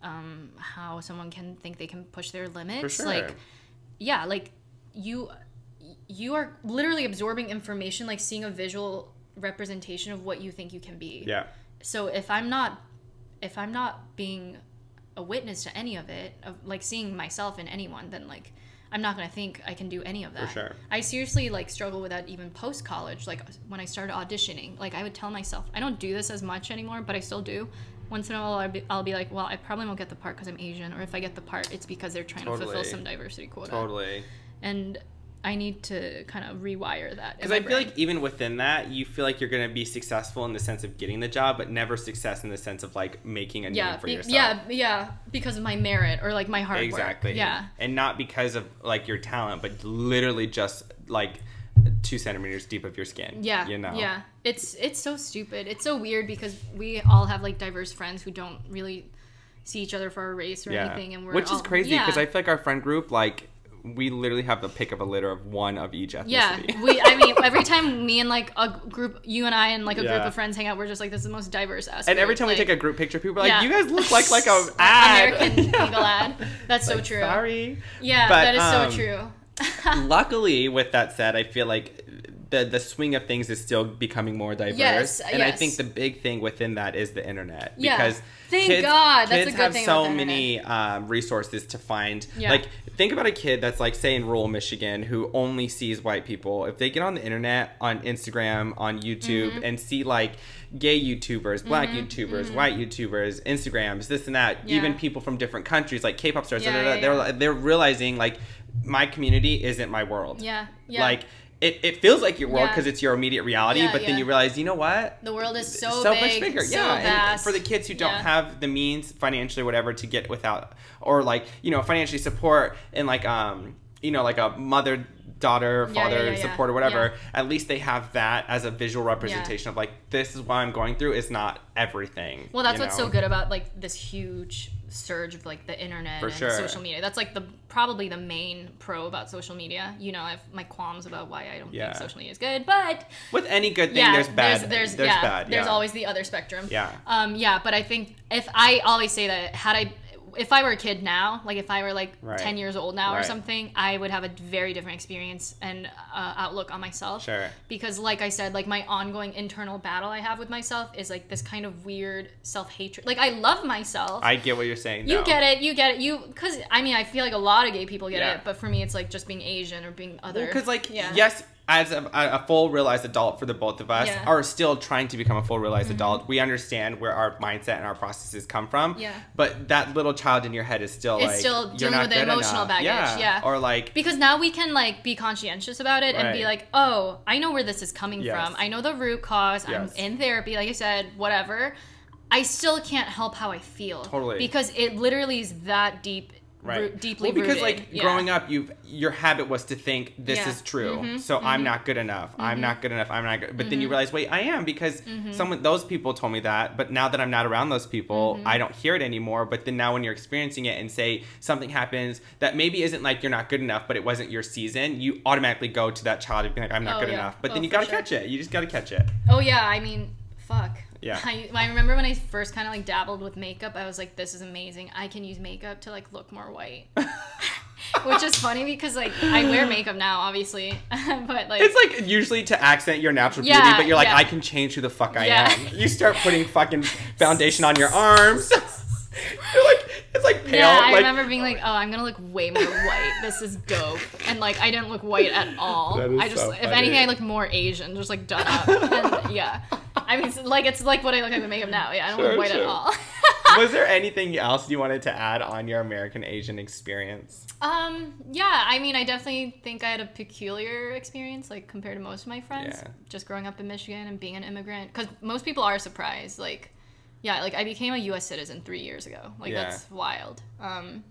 Speaker 3: um how someone can think they can push their limits.
Speaker 2: sure.
Speaker 3: Like yeah, like you you are literally absorbing information like seeing a visual representation of what you think you can be
Speaker 2: Yeah.
Speaker 3: so if i'm not if i'm not being a witness to any of it of like seeing myself in anyone then like i'm not going to think i can do any of that.
Speaker 2: sure.
Speaker 3: i seriously like struggle with that even post college like when i started auditioning. Like i would tell myself i don't do this as much anymore but i still do. Once in a while I'll be, I'll be like well i probably won't get the part because i'm asian or if i get the part it's because they're trying to fulfill some diversity quota.
Speaker 2: Totally.
Speaker 3: and I need to kind of rewire that.
Speaker 2: Because I feel
Speaker 3: brain.
Speaker 2: like even within that, you feel like you're going to be successful in the sense of getting the job, but never success in the sense of like making a
Speaker 3: yeah,
Speaker 2: name for
Speaker 3: be-
Speaker 2: yourself.
Speaker 3: yeah, yeah, because of my merit or like my hard work.
Speaker 2: exactly.
Speaker 3: Yeah,
Speaker 2: and not because of like your talent, but literally just like two centimeters deep of your skin.
Speaker 3: yeah,
Speaker 2: you know.
Speaker 3: yeah. It's it's so stupid. It's so weird because we all have like diverse friends who don't really see each other for a race or
Speaker 2: Yeah.
Speaker 3: anything, and we're
Speaker 2: Which is
Speaker 3: all-
Speaker 2: crazy
Speaker 3: yeah.
Speaker 2: because I feel like our friend group, like, we literally have the pick of a litter of one of each ethnicity.
Speaker 3: Yeah, we. I mean, every time me and like a group, you and I and like a group of friends hang out, we're just like, this is the most diverse ass.
Speaker 2: and every time
Speaker 3: like,
Speaker 2: we take a group picture, people are like,
Speaker 3: yeah.
Speaker 2: "You guys look like like a ad."
Speaker 3: American
Speaker 2: Yeah.
Speaker 3: Eagle ad. That's so
Speaker 2: Like,
Speaker 3: true.
Speaker 2: Sorry.
Speaker 3: Yeah,
Speaker 2: But,
Speaker 3: that is
Speaker 2: um,
Speaker 3: so true.
Speaker 2: Luckily, with that said, I feel like the the swing of things is still becoming more diverse,
Speaker 3: Yes,
Speaker 2: and I think the big thing within that is the internet
Speaker 3: Yeah.
Speaker 2: because
Speaker 3: Thank
Speaker 2: kids,
Speaker 3: God. That's a
Speaker 2: kids
Speaker 3: good
Speaker 2: have
Speaker 3: thing
Speaker 2: so many um, resources to find.
Speaker 3: Yeah.
Speaker 2: Like, think about a kid that's like, say, in rural Michigan who only sees white people. If they get on the internet, on Instagram, on YouTube,
Speaker 3: Mm-hmm.
Speaker 2: and see like gay YouTubers, black YouTubers, white YouTubers, Instagrams, this and that,
Speaker 3: Yeah.
Speaker 2: even people from different countries, like K-pop stars,
Speaker 3: Yeah,
Speaker 2: da, da, da,
Speaker 3: yeah,
Speaker 2: they're they're realizing like my community isn't my world.
Speaker 3: Yeah, yeah.
Speaker 2: Like it, it feels like your world
Speaker 3: Yeah.
Speaker 2: because it's your immediate reality,
Speaker 3: Yeah,
Speaker 2: but then you realize, you know what?
Speaker 3: the world is so,
Speaker 2: much
Speaker 3: big,
Speaker 2: bigger.
Speaker 3: so
Speaker 2: yeah, and for the kids who don't
Speaker 3: Yeah.
Speaker 2: have the means financially, whatever, to get without or like you know financially support and like um you know like a mother daughter father
Speaker 3: yeah, yeah, yeah.
Speaker 2: support or whatever
Speaker 3: Yeah.
Speaker 2: at least they have that as a visual representation of like this is what i'm going through is not everything
Speaker 3: Well, that's what's
Speaker 2: know?
Speaker 3: so good about like this huge surge of like the internet
Speaker 2: For
Speaker 3: and
Speaker 2: sure.
Speaker 3: social media. That's like the probably the main pro about social media. You know, I have my qualms about why I don't
Speaker 2: Yeah.
Speaker 3: think social media is good, but
Speaker 2: with any good thing
Speaker 3: yeah,
Speaker 2: there's bad
Speaker 3: There's,
Speaker 2: there's,
Speaker 3: yeah,
Speaker 2: bad
Speaker 3: there's always the other spectrum.
Speaker 2: Yeah.
Speaker 3: Um. Yeah, but I think if I always say that had I. If I were a kid now, like if I were like
Speaker 2: Right.
Speaker 3: 10 years old now or something, I would have a very different experience and uh, outlook on myself.
Speaker 2: Sure.
Speaker 3: Because, like I said, like my ongoing internal battle I have with myself is like this kind of weird self hatred. Like I love myself.
Speaker 2: i get what you're saying
Speaker 3: You
Speaker 2: though.
Speaker 3: get it. You get it. You because I mean I feel like a lot of gay people get
Speaker 2: Yeah.
Speaker 3: it, but for me it's like just being Asian or being other.
Speaker 2: because like
Speaker 3: yeah.
Speaker 2: yes as a, a full realized adult for the both of us
Speaker 3: Yeah.
Speaker 2: are still trying to become a full realized mm-hmm. adult we understand where our mindset and our processes come from
Speaker 3: Yeah.
Speaker 2: but that little child in your head is still
Speaker 3: It's
Speaker 2: like
Speaker 3: still dealing with the emotional
Speaker 2: enough.
Speaker 3: baggage, yeah.
Speaker 2: or like
Speaker 3: because now we can like be conscientious about it and be like, oh, I know where this is coming
Speaker 2: Yes.
Speaker 3: from. I know the root cause.
Speaker 2: Yes.
Speaker 3: I'm in therapy, like I said, whatever. I still can't help how I feel.
Speaker 2: Totally.
Speaker 3: Because it literally is that deep,
Speaker 2: right
Speaker 3: root, deeply
Speaker 2: well, because
Speaker 3: rooted.
Speaker 2: like
Speaker 3: Yeah.
Speaker 2: growing up you your habit was to think this
Speaker 3: Yeah.
Speaker 2: is true
Speaker 3: Mhm,
Speaker 2: so i'm not good enough i'm not good enough i'm not good but then you realize wait i am because
Speaker 3: Mm-hmm.
Speaker 2: someone those people told me that but now that i'm not around those people
Speaker 3: Mm-hmm.
Speaker 2: i don't hear it anymore but then now when you're experiencing it and say something happens that maybe isn't like you're not good enough but it wasn't your season you automatically go to that child and be like i'm not
Speaker 3: Oh,
Speaker 2: good
Speaker 3: yeah.
Speaker 2: enough but then
Speaker 3: Oh,
Speaker 2: you gotta
Speaker 3: sure.
Speaker 2: catch it you just gotta catch it
Speaker 3: Oh yeah, I mean, fuck.
Speaker 2: Yeah.
Speaker 3: I, I remember when I first kind of like dabbled with makeup, I was like, this is amazing. I can use makeup to like look more white. Which is funny because like I wear makeup now, obviously, but like
Speaker 2: it's like usually to accent your natural
Speaker 3: Yeah,
Speaker 2: beauty, but you're like,
Speaker 3: yeah.
Speaker 2: I can change who the fuck I
Speaker 3: Yeah.
Speaker 2: am. You start putting fucking foundation on your arms. you're like, it's like pale.
Speaker 3: yeah, I
Speaker 2: like,
Speaker 3: remember being like, oh, I'm gonna look way more white. This is dope. And like I didn't look white at all.
Speaker 2: That is
Speaker 3: I just,
Speaker 2: so
Speaker 3: if anything, I looked more Asian, just like done up. And, yeah, I mean, it's like it's like what I look like with makeup now. Yeah, I don't
Speaker 2: Sure,
Speaker 3: look white
Speaker 2: sure.
Speaker 3: at all.
Speaker 2: Was there anything else you wanted to add on your American Asian experience?
Speaker 3: Um, yeah, I mean, I definitely think I had a peculiar experience, like compared to most of my friends,
Speaker 2: Yeah.
Speaker 3: just growing up in Michigan and being an immigrant. Because most people are surprised. Like, yeah, like I became a U.S. citizen three years ago. Like
Speaker 2: Yeah.
Speaker 3: that's wild. Um,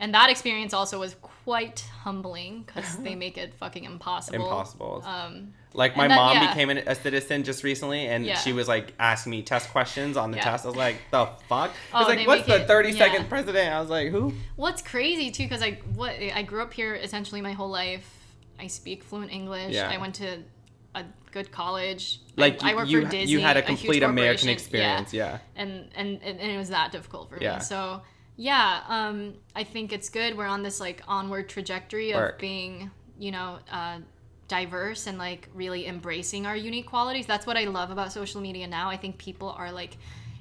Speaker 3: and that experience also was quite humbling because they make it fucking impossible.
Speaker 2: Impossible.
Speaker 3: Um,
Speaker 2: Like my mom
Speaker 3: yeah.
Speaker 2: became an, a citizen just recently, and
Speaker 3: Yeah.
Speaker 2: she was like asking me test questions on the
Speaker 3: Yeah.
Speaker 2: test. I was like, "The fuck?" I
Speaker 3: Oh,
Speaker 2: was like, "What's the
Speaker 3: it-
Speaker 2: thirty second
Speaker 3: yeah.
Speaker 2: president?" I was like, "Who?"
Speaker 3: What's crazy too, because I what I grew up here essentially my whole life. I speak fluent English.
Speaker 2: Yeah.
Speaker 3: I went to a good college.
Speaker 2: Like
Speaker 3: I,
Speaker 2: you,
Speaker 3: work
Speaker 2: you,
Speaker 3: for Disney.
Speaker 2: you had a complete American experience, yeah.
Speaker 3: And, and and it was that difficult for
Speaker 2: Yeah.
Speaker 3: me. So yeah, um, I think it's good. We're on this like onward trajectory of
Speaker 2: Work.
Speaker 3: being, you know, uh, diverse and like really embracing our unique qualities. That's what I love about social media now. I think people are like,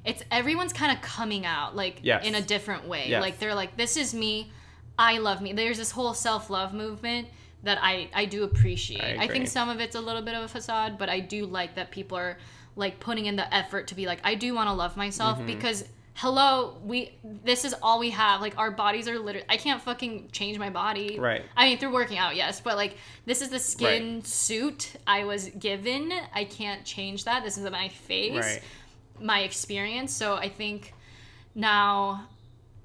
Speaker 3: it's everyone's kind of coming out like
Speaker 2: Yes.
Speaker 3: in a different way.
Speaker 2: Yes.
Speaker 3: Like they're like, this is me. I love me. There's this whole self love movement that I I do appreciate.
Speaker 2: I
Speaker 3: I, think some of it's a little bit of a facade, but I do like that people are like putting in the effort to be like, I do want to love myself
Speaker 2: Mm-hmm.
Speaker 3: because hello, we this is all we have. Like our bodies are literally I can't fucking change my body.
Speaker 2: Right.
Speaker 3: I mean through working out, yes, but like this is the skin suit I was given. I can't change that. This is my face.
Speaker 2: Right.
Speaker 3: My experience. So I think now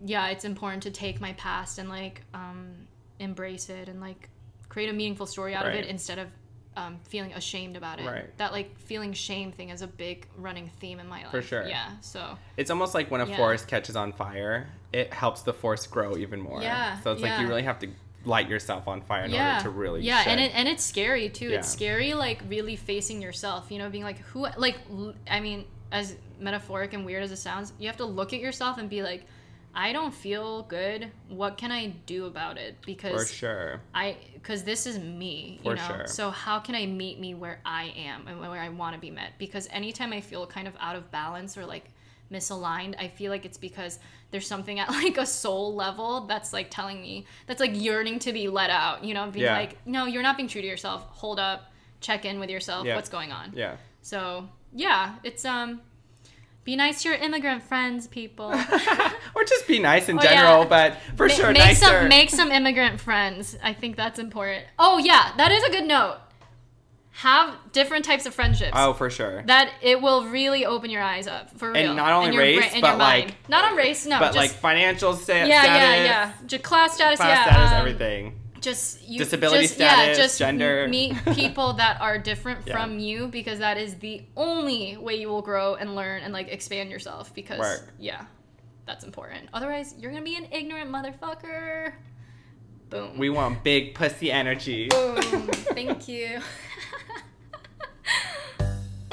Speaker 3: yeah, it's important to take my past and like um embrace it and like create a meaningful story out of it instead of um, feeling ashamed about it.
Speaker 2: Right.
Speaker 3: That like feeling shame thing is a big running theme in my life.
Speaker 2: For sure.
Speaker 3: Yeah. So
Speaker 2: It's almost like when a
Speaker 3: Yeah.
Speaker 2: forest catches on fire, it helps the forest grow even more.
Speaker 3: Yeah,
Speaker 2: So it's like you really have to light yourself on fire in
Speaker 3: yeah,
Speaker 2: order to really
Speaker 3: yeah, and it, and it's scary too. It's scary like really facing yourself. You know, being like who like l- I mean, as metaphoric and weird as it sounds, you have to look at yourself and be like, I don't feel good. What can I do about it? Because for
Speaker 2: sure.
Speaker 3: I because this is me, you know.
Speaker 2: sure.
Speaker 3: So how can I meet me where I am and where I want to be met? Because anytime I feel kind of out of balance or like misaligned, I feel like it's because there's something at like a soul level that's like telling me that's like yearning to be let out, you know, being
Speaker 2: Yeah.
Speaker 3: like, no, you're not being true to yourself. Hold up, check in with yourself.
Speaker 2: Yeah.
Speaker 3: What's going on?
Speaker 2: Yeah.
Speaker 3: So yeah, it's um, be nice to your immigrant friends, people.
Speaker 2: or just be nice in
Speaker 3: Oh, yeah.
Speaker 2: general, but for
Speaker 3: Ma-
Speaker 2: sure,
Speaker 3: make
Speaker 2: nicer.
Speaker 3: some make some immigrant friends. I think that's important. Oh yeah, that is a good note. Have different types of friendships.
Speaker 2: oh, for sure.
Speaker 3: That it will really open your eyes up for real.
Speaker 2: And not only
Speaker 3: And your
Speaker 2: race, but,
Speaker 3: mind.
Speaker 2: like-
Speaker 3: not on race, no.
Speaker 2: but
Speaker 3: just,
Speaker 2: like financial sta-
Speaker 3: yeah,
Speaker 2: status,
Speaker 3: yeah, yeah, Just class status,
Speaker 2: class
Speaker 3: yeah,
Speaker 2: status,
Speaker 3: um,
Speaker 2: everything.
Speaker 3: Just you,
Speaker 2: Disability
Speaker 3: just, yeah, just
Speaker 2: gender.
Speaker 3: meet people that are different
Speaker 2: Yeah.
Speaker 3: from you because that is the only way you will grow and learn and like expand yourself. Because
Speaker 2: Work.
Speaker 3: yeah, that's important. Otherwise, you're gonna be an ignorant motherfucker. Boom.
Speaker 2: We want big pussy energy.
Speaker 3: Boom. Thank you.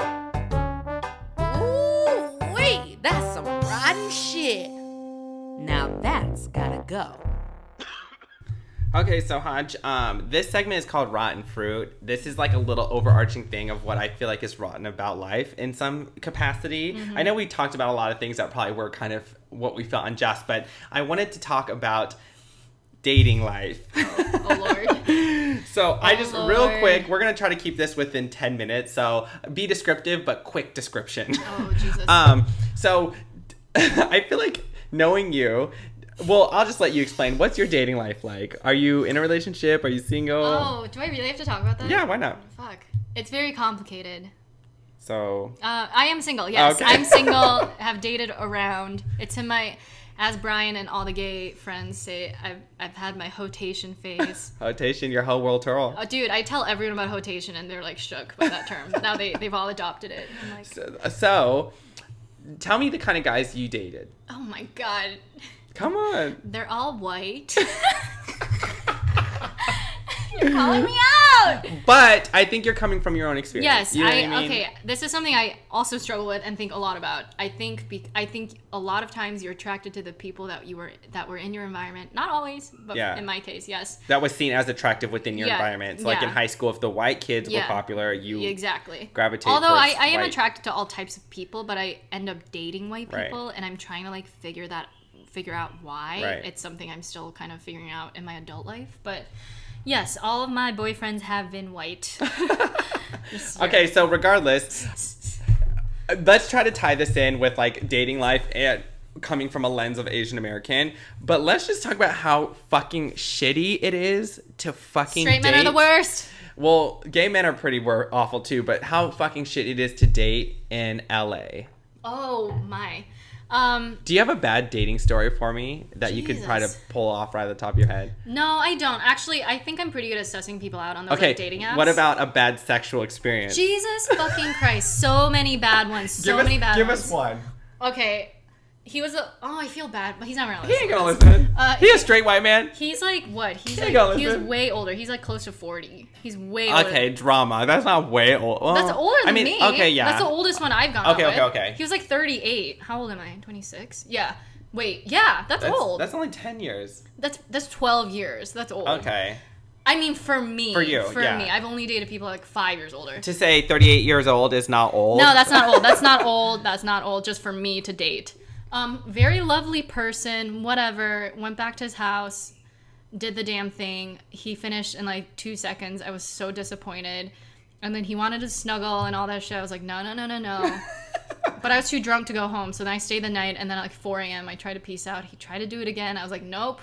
Speaker 4: Ooh, wait, that's some rotten shit. Now that's gotta go.
Speaker 2: Okay, so Hodge, um, this segment is called Rotten Fruit. This is like a little overarching thing of what I feel like is rotten about life in some capacity.
Speaker 3: Mm-hmm.
Speaker 2: I know we talked about a lot of things that probably were kind of what we felt unjust, but I wanted to talk about dating life.
Speaker 3: Oh Lord.
Speaker 2: So I
Speaker 3: Oh,
Speaker 2: just real quick, we're gonna try to keep this within ten minutes. So be descriptive, but quick description.
Speaker 3: Oh Jesus.
Speaker 2: Um, so I feel like knowing you. Well, I'll just let you explain. What's your dating life like? Are you in a relationship? Are you single?
Speaker 3: oh, do I really have to talk about that?
Speaker 2: Yeah, why not?
Speaker 3: Fuck. It's very complicated.
Speaker 2: So
Speaker 3: Uh, I am single. Yes,
Speaker 2: Okay.
Speaker 3: I'm single. Have dated around. It's in my, as Brian and all the gay friends say, I've I've had my hotation phase.
Speaker 2: hotation, your whole world tour.
Speaker 3: Oh, dude, I tell everyone about hotation and they're like shook by that term. now they they've all adopted it. I'm like,
Speaker 2: So, so, tell me the kind of guys you dated.
Speaker 3: oh my god,
Speaker 2: Come on.
Speaker 3: they're all white. You're calling me out.
Speaker 2: But I think you're coming from your own experience.
Speaker 3: Yes,
Speaker 2: You know
Speaker 3: I,
Speaker 2: I mean?
Speaker 3: okay. This is something I also struggle with and think a lot about. I think be, I think a lot of times you're attracted to the people that you were that were in your environment. Not always, but
Speaker 2: Yeah.
Speaker 3: in my case, yes.
Speaker 2: That was seen as attractive within your
Speaker 3: Yeah,
Speaker 2: environment. So, like in high school, if the white kids
Speaker 3: Yeah.
Speaker 2: were popular, you
Speaker 3: exactly.
Speaker 2: gravitate.
Speaker 3: Although I, I am
Speaker 2: white.
Speaker 3: attracted to all types of people, but I end up dating white
Speaker 2: Right.
Speaker 3: people, and I'm trying to like figure that figure out why.
Speaker 2: Right.
Speaker 3: It's something I'm still kind of figuring out in my adult life, but. Yes, all of my boyfriends have been white.
Speaker 2: Okay, so regardless, let's try to tie this in with like dating life and coming from a lens of Asian American. But let's just talk about how fucking shitty it is to fucking
Speaker 3: Straight men are the worst.
Speaker 2: Well, gay men are pretty wor- awful too, but how fucking shitty it is to date in LA.
Speaker 3: Oh my. Um,
Speaker 2: Do you have a bad dating story for me that you could try to pull off right at the top of your head?
Speaker 3: no, I don't. Actually, I think I'm pretty good at sussing people out on those
Speaker 2: Okay,
Speaker 3: like, dating apps.
Speaker 2: what about a bad sexual experience?
Speaker 3: Jesus fucking Christ? So many bad ones. So
Speaker 2: us,
Speaker 3: many bad
Speaker 2: give
Speaker 3: ones.
Speaker 2: Give us one.
Speaker 3: Okay, he was a. Oh, I feel bad, but he's not gonna
Speaker 2: He ain't gonna listen.
Speaker 3: Uh,
Speaker 2: he a straight white man.
Speaker 3: He's like what? He's
Speaker 2: He
Speaker 3: like
Speaker 2: gonna
Speaker 3: he was way older. He's like close to forty. He's way older.
Speaker 2: Okay, drama. That's not way old. well,
Speaker 3: That's older than
Speaker 2: I mean,
Speaker 3: me.
Speaker 2: okay, yeah.
Speaker 3: That's the oldest one I've gone
Speaker 2: Okay, okay,
Speaker 3: with.
Speaker 2: okay.
Speaker 3: He was like 38. How old am I? 26. Yeah. Wait. Yeah, that's,
Speaker 2: That's,
Speaker 3: old.
Speaker 2: that's only ten years.
Speaker 3: that's that's 12 years. That's old.
Speaker 2: Okay.
Speaker 3: I mean, for me.
Speaker 2: For you,
Speaker 3: For
Speaker 2: yeah.
Speaker 3: me, I've only dated people like five years older.
Speaker 2: To say thirty-eight years old is not old.
Speaker 3: No, that's not old. That's not old. That's not old. Just for me to date. Um, very lovely person. Whatever. Went back to his house, did the damn thing. He finished in like two seconds. I was so disappointed. And then he wanted to snuggle and all that shit. I was like, no, no, no, no, no. But I was too drunk to go home, so then I stayed the night, and then at like 4 a.m. I tried to peace out. He tried to do it again. I was like, nope,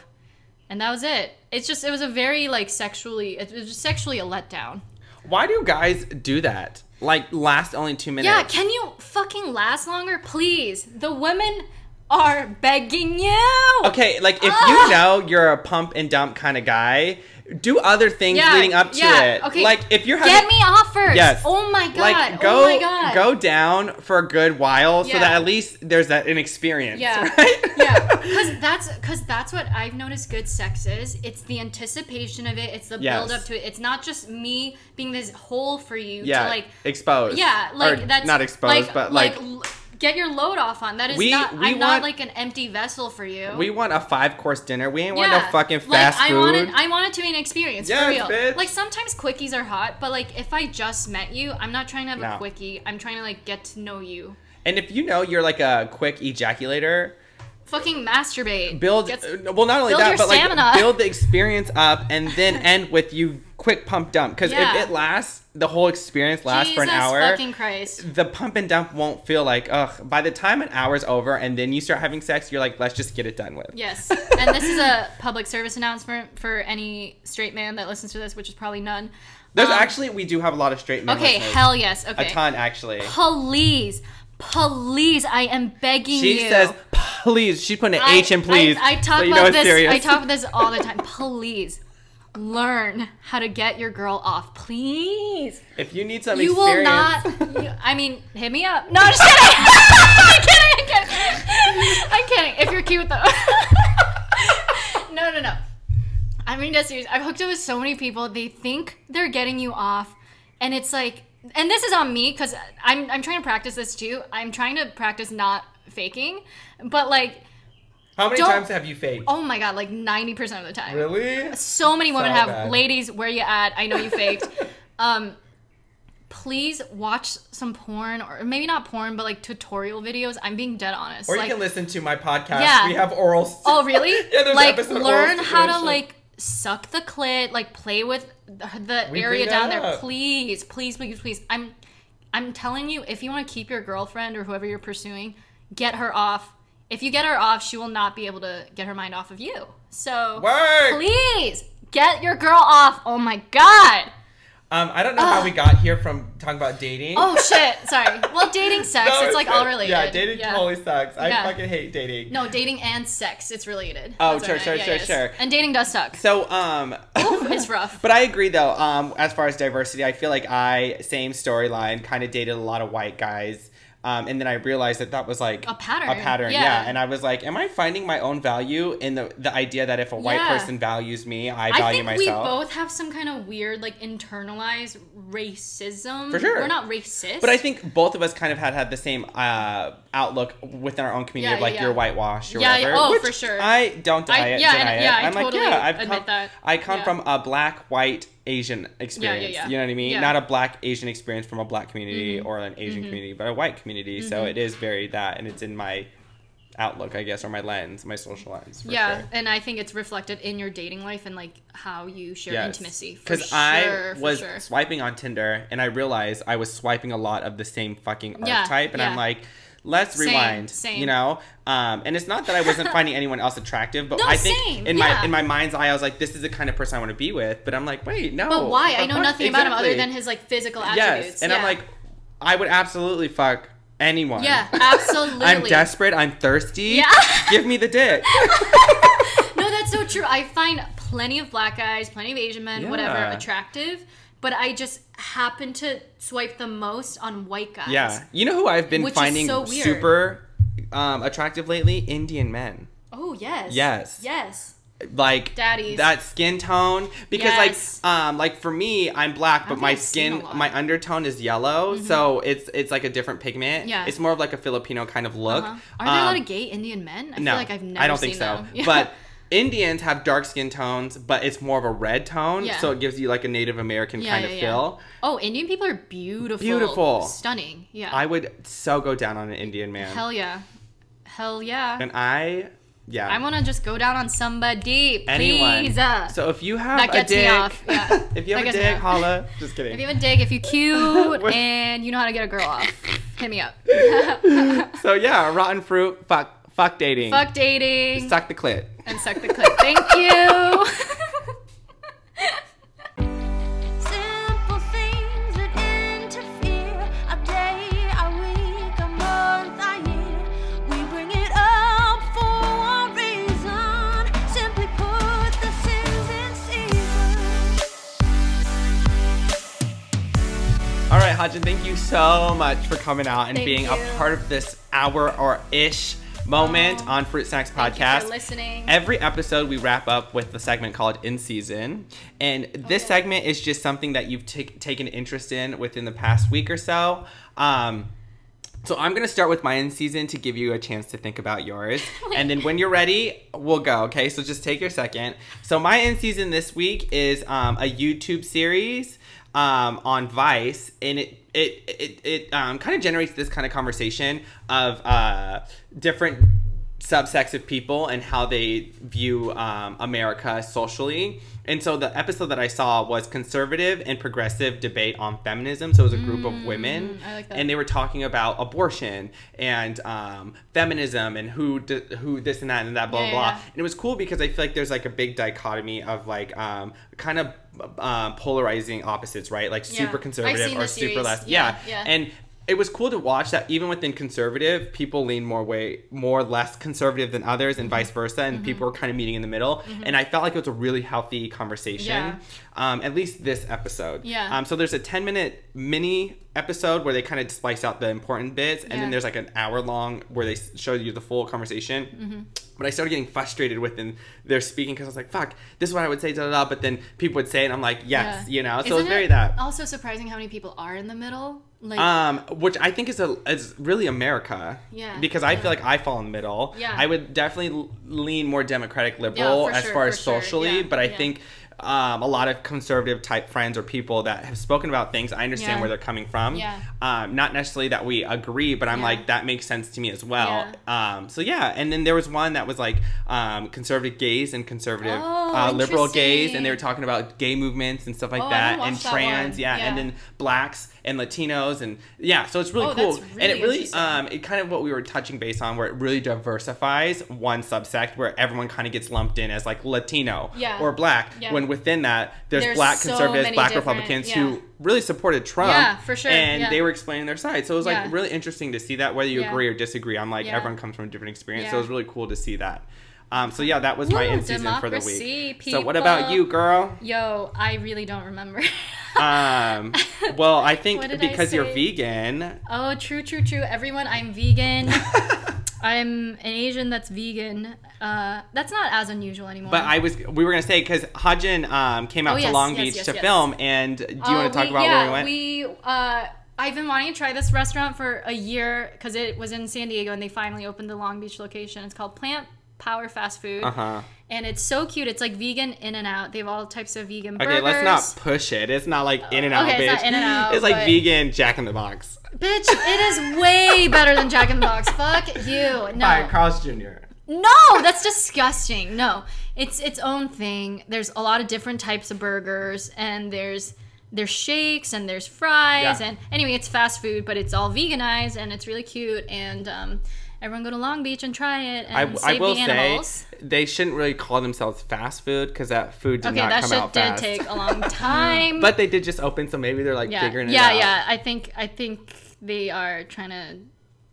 Speaker 3: and that was it. It's just it was a very like sexually it was just sexually a letdown.
Speaker 2: Why do guys do that? Like last only two minutes.
Speaker 3: Yeah, can you fucking last longer, please? The women are begging you.
Speaker 2: Okay, like if
Speaker 3: Ugh.
Speaker 2: you ah! know you're a pump and dump kind of guy, do other things
Speaker 3: Yeah,
Speaker 2: leading up to
Speaker 3: yeah,
Speaker 2: it.
Speaker 3: okay.
Speaker 2: Like if you're having
Speaker 3: Get me off offers.
Speaker 2: Yes.
Speaker 3: Oh my god.
Speaker 2: like go
Speaker 3: oh my god.
Speaker 2: go down for a good while so that at least there's that an experience.
Speaker 3: Yeah.
Speaker 2: Right?
Speaker 3: yeah, because that's because that's what I've noticed. Good sex is. It's the anticipation of it. It's the
Speaker 2: Yes.
Speaker 3: build up to it. It's not just me being this hole for you
Speaker 2: yeah.
Speaker 3: to like.
Speaker 2: exposed.
Speaker 3: Yeah, like
Speaker 2: Or
Speaker 3: that's
Speaker 2: not exposed, but like,
Speaker 3: l- get your load off on. That is
Speaker 2: We-
Speaker 3: not.
Speaker 2: we
Speaker 3: I'm not like an empty vessel for you.
Speaker 2: we want a five course dinner. We ain't want
Speaker 3: yeah,
Speaker 2: no fucking
Speaker 3: like,
Speaker 2: fast
Speaker 3: I
Speaker 2: food.
Speaker 3: want it. I want it to be an experience
Speaker 2: Yes,
Speaker 3: for real.
Speaker 2: bitch.
Speaker 3: Like sometimes quickies are hot, but like if I just met you, I'm not trying to have
Speaker 2: No.
Speaker 3: a quickie. I'm trying to like get to know you.
Speaker 2: and if you know you're like a quick ejaculator,
Speaker 3: Fucking masturbate.
Speaker 2: build
Speaker 3: Gets-
Speaker 2: uh, well not only that but like build the experience up and then end with you quick pump dump because
Speaker 3: Yeah.
Speaker 2: if it lasts the whole experience lasts for an
Speaker 3: Jesus
Speaker 2: hour
Speaker 3: fucking Christ.
Speaker 2: the pump and dump won't feel like ugh by the time an hour's over and then you start having sex you're like let's just get it done with
Speaker 3: Yes. And this is a public service announcement for any straight man that listens to this, which is probably none.
Speaker 2: there's
Speaker 3: Um,
Speaker 2: actually we do have a lot of straight men
Speaker 3: Okay,
Speaker 2: listeners.
Speaker 3: hell yes. Okay, a
Speaker 2: ton actually
Speaker 3: Please, please, I am begging
Speaker 2: she
Speaker 3: you.
Speaker 2: She says please she's putting an
Speaker 3: I-
Speaker 2: H in please
Speaker 3: I, I talk
Speaker 2: so
Speaker 3: about this.
Speaker 2: serious.
Speaker 3: I talk about this all the time. Please learn how to get your girl off. Please.
Speaker 2: if you need some
Speaker 3: You will not. You, I mean, hit me up. No, I'm just kidding. I'm kidding. I'm kidding. I'm kidding. If you're cute though. no, no, no. I mean, that's serious. I've hooked up with so many people. They think they're getting you off, and it's like, and this is on me because I'm I'm trying to practice this too. I'm trying to practice not faking, but like,
Speaker 2: how many times have you faked
Speaker 3: oh my god, like ninety percent of the time.
Speaker 2: really
Speaker 3: So many women
Speaker 2: So
Speaker 3: have
Speaker 2: bad.
Speaker 3: ladies, where you at? I know you faked. um, please watch some porn, or maybe not porn, but like tutorial videos. I'm being dead honest.
Speaker 2: or
Speaker 3: like,
Speaker 2: you can listen to my podcast
Speaker 3: Yeah.
Speaker 2: we have oral
Speaker 3: oh really?
Speaker 2: Yeah, there's
Speaker 3: like learn how to like suck the clit, like play with the,
Speaker 2: We
Speaker 3: area down there.
Speaker 2: up.
Speaker 3: Please, please, please, please. I'm, I'm telling you, if you want to keep your girlfriend or whoever you're pursuing, get her off. If you get her off, she will not be able to get her mind off of you. So
Speaker 2: Work!
Speaker 3: please get your girl off. Oh my god.
Speaker 2: Um, I don't know how we got here from talking about dating.
Speaker 3: Oh shit. Sorry. Well, dating sex,
Speaker 2: No,
Speaker 3: it's like all related.
Speaker 2: Yeah, dating totally sucks. I
Speaker 3: Yeah.
Speaker 2: fucking hate dating.
Speaker 3: No, dating and sex, it's related.
Speaker 2: Oh,
Speaker 3: That's
Speaker 2: sure, sure,
Speaker 3: meant.
Speaker 2: sure,
Speaker 3: yes.
Speaker 2: sure.
Speaker 3: And dating does suck.
Speaker 2: So, um,
Speaker 3: it's rough.
Speaker 2: but I agree though. Um, as far as diversity, I feel like I same storyline kind of dated a lot of white guys. Um, and then I realized that that was like
Speaker 3: A pattern,
Speaker 2: A pattern, yeah.
Speaker 3: yeah.
Speaker 2: And I was like, am I finding my own value in the the idea that if a white
Speaker 3: Yeah.
Speaker 2: person values me, I value I
Speaker 3: think
Speaker 2: myself.
Speaker 3: we both have some kind of weird, like, internalized racism.
Speaker 2: For sure.
Speaker 3: We're not racist.
Speaker 2: But I think both of us kind of had had the same uh, outlook within our own community
Speaker 3: Yeah,
Speaker 2: of like
Speaker 3: yeah,
Speaker 2: you're whitewashed or
Speaker 3: Yeah,
Speaker 2: whatever.
Speaker 3: yeah, oh, for sure.
Speaker 2: I don't deny
Speaker 3: I-
Speaker 2: it.
Speaker 3: yeah,
Speaker 2: deny
Speaker 3: and- yeah, I
Speaker 2: I'm like,
Speaker 3: totally
Speaker 2: yeah, I've
Speaker 3: admit
Speaker 2: come,
Speaker 3: that.
Speaker 2: I come from a black, white, Asian experience.
Speaker 3: yeah. yeah, yeah.
Speaker 2: You know what I mean?
Speaker 3: Yeah.
Speaker 2: Not a black Asian experience from a black community
Speaker 3: Mm-hmm.
Speaker 2: or an Asian community, but a white community. So it is very that, and it's in my outlook, I guess, or my lens, my social lens.
Speaker 3: Yeah,
Speaker 2: sure.
Speaker 3: and I think it's reflected in your dating life and, like, how you share
Speaker 2: Yes.
Speaker 3: intimacy.
Speaker 2: Because
Speaker 3: sure,
Speaker 2: I was
Speaker 3: sure.
Speaker 2: swiping on Tinder and I realized I was swiping a lot of the same fucking archetype, and I'm like, let's
Speaker 3: Same,
Speaker 2: rewind.
Speaker 3: same.
Speaker 2: You know, um, and it's not that I wasn't finding anyone else attractive, but
Speaker 3: No,
Speaker 2: I think
Speaker 3: same,
Speaker 2: in my in my mind's eye, I was like, this is the kind of person I want to be with. But I'm like, wait, no.
Speaker 3: But why? I know
Speaker 2: fuck?
Speaker 3: nothing about him other than his, like, physical attributes.
Speaker 2: yes, and I'm like, I would absolutely fuck anyone.
Speaker 3: yeah, absolutely.
Speaker 2: I'm desperate. I'm thirsty.
Speaker 3: Yeah.
Speaker 2: Give me the dick.
Speaker 3: No, that's so true. I find plenty of black guys, plenty of Asian men, whatever, attractive. But I just happen to swipe the most on white guys.
Speaker 2: yeah. You know who I've been finding
Speaker 3: so
Speaker 2: super um, attractive lately? Indian men.
Speaker 3: Oh yes.
Speaker 2: Yes.
Speaker 3: Yes.
Speaker 2: like
Speaker 3: Daddies.
Speaker 2: that skin tone because
Speaker 3: Yes.
Speaker 2: like um like for me I'm black but my skin.
Speaker 3: Mm-hmm.
Speaker 2: my undertone is yellow so it's it's like a different pigment
Speaker 3: Yeah.
Speaker 2: it's more of like a Filipino kind of look
Speaker 3: Uh-huh. Are there a lot
Speaker 2: Um,
Speaker 3: of gay Indian men? I
Speaker 2: no
Speaker 3: feel like I've never
Speaker 2: I don't
Speaker 3: seen
Speaker 2: think so
Speaker 3: them.
Speaker 2: But Indians have dark skin tones but it's more of a red tone
Speaker 3: Yeah.
Speaker 2: so it gives you like a Native American
Speaker 3: Yeah,
Speaker 2: kind
Speaker 3: yeah,
Speaker 2: of
Speaker 3: yeah.
Speaker 2: feel
Speaker 3: oh, Indian people are beautiful.
Speaker 2: Beautiful.
Speaker 3: Stunning. Yeah.
Speaker 2: I would so go down on an Indian man
Speaker 3: Hell yeah. Hell yeah.
Speaker 2: and I yeah
Speaker 3: I want to just go down on somebody.
Speaker 2: anyone
Speaker 3: Please. Uh,
Speaker 2: so if you have
Speaker 3: that
Speaker 2: a
Speaker 3: gets me
Speaker 2: dick
Speaker 3: off. Yeah.
Speaker 2: if you
Speaker 3: That
Speaker 2: have a
Speaker 3: gets
Speaker 2: dick holla just kidding
Speaker 3: if you have a dick, if you're cute and you know how to get a girl off, Hit me up.
Speaker 2: So yeah, rotten fruit, fuck, fuck dating,
Speaker 3: Fuck dating
Speaker 2: suck the clit.
Speaker 3: And suck the clit. Thank you.
Speaker 5: Simple things that interfere. A day, a week, a month, a year. We bring it up for a reason. Simply put, the sins in season.
Speaker 2: All right, Hajin, thank you so much for coming out and
Speaker 3: Thank
Speaker 2: being
Speaker 3: you.
Speaker 2: a part of this hour or ish moment on Fruit Snacks Podcast.
Speaker 3: for listening.
Speaker 2: Every episode, we wrap up with the segment called In Season. And this
Speaker 3: Okay.
Speaker 2: segment is just something that you've ta- taken interest in within the past week or so. Um, so I'm gonna start with my in season to give you a chance to think about yours, and then when you're ready, we'll go. Okay, so just take your second. So my in season this week is um, a YouTube series um, on Vice, and it it it, it um, kind of generates this kind of conversation of uh, different subsects of people and how they view um, America socially. And so the episode that I saw was conservative and progressive debate on feminism. So it was a group of women,
Speaker 3: I like that.
Speaker 2: and they were talking about abortion and um, feminism and who d- who this and that and that blah
Speaker 3: Yeah,
Speaker 2: blah.
Speaker 3: yeah.
Speaker 2: And it was cool because I feel like there's like a big dichotomy of like um, kind of um, polarizing opposites, right? Like
Speaker 3: Yeah.
Speaker 2: super conservative or super left.
Speaker 3: Yeah,
Speaker 2: yeah.
Speaker 3: yeah.
Speaker 2: And it was cool to watch that even within conservative, people lean more way more less conservative than others,
Speaker 3: Mm-hmm.
Speaker 2: and vice versa, and people were kind of meeting in the middle. And I felt like it was a really healthy conversation.
Speaker 3: Yeah.
Speaker 2: Um, at least this episode.
Speaker 3: Yeah.
Speaker 2: Um, so there's a 10 minute mini episode where they kind of splice out the important bits, and
Speaker 3: Yeah.
Speaker 2: then there's like an hour long where they show you the full conversation.
Speaker 3: Mm-hmm.
Speaker 2: But I started getting frustrated with in their speaking because I was like, "Fuck, this is what I would say." Da, da, da. But then people would say it, and I'm like, "Yes,"
Speaker 3: Yeah.
Speaker 2: you know. So
Speaker 3: Isn't
Speaker 2: it's very
Speaker 3: it
Speaker 2: that.
Speaker 3: Also surprising how many people are in the middle. Like
Speaker 2: Um, which I think is a is really America.
Speaker 3: Yeah,
Speaker 2: Because I
Speaker 3: yeah.
Speaker 2: feel like I fall in the middle.
Speaker 3: Yeah.
Speaker 2: I would definitely lean more Democratic liberal
Speaker 3: for
Speaker 2: as
Speaker 3: sure,
Speaker 2: far as
Speaker 3: sure.
Speaker 2: socially,
Speaker 3: Yeah,
Speaker 2: but I
Speaker 3: yeah.
Speaker 2: think um, a lot of conservative type friends or people that have spoken about things, I understand
Speaker 3: Yeah.
Speaker 2: where they're coming from.
Speaker 3: Yeah.
Speaker 2: Um, not necessarily that we agree, but I'm
Speaker 3: Yeah.
Speaker 2: like that makes sense to me as well. Um, so yeah, and then there was one that was like um, conservative gays and conservative
Speaker 3: Oh,
Speaker 2: uh, liberal gays, and they were talking about gay movements and stuff like
Speaker 3: Oh,
Speaker 2: that, and
Speaker 3: watched that
Speaker 2: trans, yeah,
Speaker 3: Yeah.
Speaker 2: and then blacks and Latinos and yeah, so it's really
Speaker 3: Oh,
Speaker 2: cool.
Speaker 3: that's
Speaker 2: and it
Speaker 3: really
Speaker 2: really um it kind of what we were touching base on where it really diversifies one subsect where everyone kind of gets lumped in as like Latino
Speaker 3: Yeah.
Speaker 2: or black
Speaker 3: Yeah.
Speaker 2: when within that there's,
Speaker 3: There's
Speaker 2: black
Speaker 3: so
Speaker 2: conservatives, black Republicans
Speaker 3: yeah.
Speaker 2: who really supported Trump.
Speaker 3: Yeah, for sure,
Speaker 2: And
Speaker 3: yeah.
Speaker 2: they were explaining their side. So it was like
Speaker 3: Yeah.
Speaker 2: really interesting to see that whether you agree or disagree. I'm like everyone comes from a different experience. So it was really cool to see that. Um, so yeah, that was my in season for the week. So what about you, girl?
Speaker 3: Yo, I really don't remember.
Speaker 2: Um, well, I think
Speaker 3: did I
Speaker 2: because you're vegan,
Speaker 3: oh, true, true, true. Everyone, I'm vegan. I'm an Asian that's vegan. Uh, that's not as unusual anymore.
Speaker 2: But I was we were gonna say because Hajin um, came out
Speaker 3: Oh,
Speaker 2: to Long
Speaker 3: yes,
Speaker 2: Beach
Speaker 3: yes,
Speaker 2: to
Speaker 3: yes.
Speaker 2: film, and do you
Speaker 3: Oh,
Speaker 2: want to talk
Speaker 3: we-
Speaker 2: about
Speaker 3: yeah,
Speaker 2: where we went?
Speaker 3: We, uh, I've been wanting to try this restaurant for a year because it was in San Diego and they finally opened the Long Beach location. It's called Plant Power Fast Food.
Speaker 2: uh huh.
Speaker 3: And it's so cute. It's like vegan in and out. They have all types of vegan
Speaker 2: Okay,
Speaker 3: burgers.
Speaker 2: let's not push it. It's not like In-N-Out,
Speaker 3: Okay,
Speaker 2: bitch.
Speaker 3: it's not In-N-Out,
Speaker 2: It's like
Speaker 3: but-
Speaker 2: vegan Jack in the Box.
Speaker 3: Bitch, it is way better than Jack in the Box. Fuck you. No.
Speaker 2: Carl's Jr.
Speaker 3: No, that's disgusting. No, it's its own thing. There's a lot of different types of burgers, and there's there's shakes and there's fries,
Speaker 2: Yeah.
Speaker 3: and anyway, it's fast food, but it's all veganized and it's really cute. And um, everyone go to Long Beach and try it and
Speaker 2: I,
Speaker 3: save
Speaker 2: I will
Speaker 3: the
Speaker 2: say they shouldn't really call themselves fast food because that food did
Speaker 3: Okay,
Speaker 2: not
Speaker 3: that
Speaker 2: come
Speaker 3: shit
Speaker 2: out
Speaker 3: did take a long time.
Speaker 2: but they did just open, so maybe they're like
Speaker 3: yeah,
Speaker 2: figuring it
Speaker 3: yeah,
Speaker 2: out.
Speaker 3: yeah. I think I think they are trying to.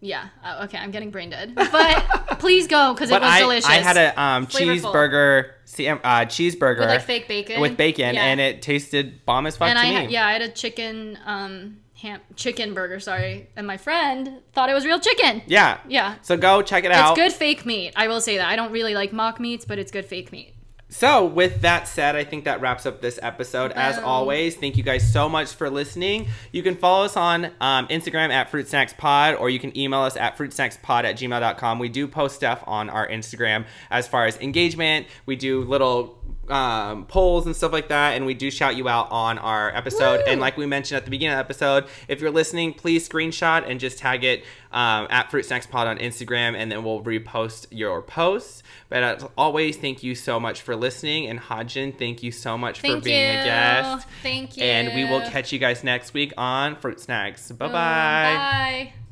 Speaker 3: Yeah. uh, Okay, I'm getting brain dead. But please go because it was
Speaker 2: I,
Speaker 3: delicious.
Speaker 2: I had a um, cheeseburger, CM, uh, cheeseburger
Speaker 3: with like fake bacon.
Speaker 2: with bacon,
Speaker 3: Yeah.
Speaker 2: and it tasted bomb as fuck
Speaker 3: and
Speaker 2: to
Speaker 3: I
Speaker 2: me.
Speaker 3: had, yeah, I had a chicken um ham chicken burger, sorry, and my friend thought it was real chicken.
Speaker 2: yeah,
Speaker 3: Yeah.
Speaker 2: So go check it out.
Speaker 3: It's good fake meat. I will say that. I don't really like mock meats, but it's good fake meat.
Speaker 2: So, with that said, I think that wraps up this episode. As
Speaker 3: Boom.
Speaker 2: always, thank you guys so much for listening. You can follow us on um, Instagram at Fruit Snacks Pod, or you can email us at fruitsnackspod at gmail.com. We do post stuff on our Instagram as far as engagement. We do little um, polls and stuff like that, and we do shout you out on our episode.
Speaker 3: Woo!
Speaker 2: And like we mentioned at the beginning of the episode, if you're listening, please screenshot and just tag it um, at Fruit Snacks Pod on Instagram, and then we'll repost your posts. But as always, thank you so much for listening, and Hajin, thank you so much for being
Speaker 3: you.
Speaker 2: a guest.
Speaker 3: Thank you.
Speaker 2: And we will catch you guys next week on Fruit Snacks. Bye
Speaker 3: Boom.
Speaker 2: bye.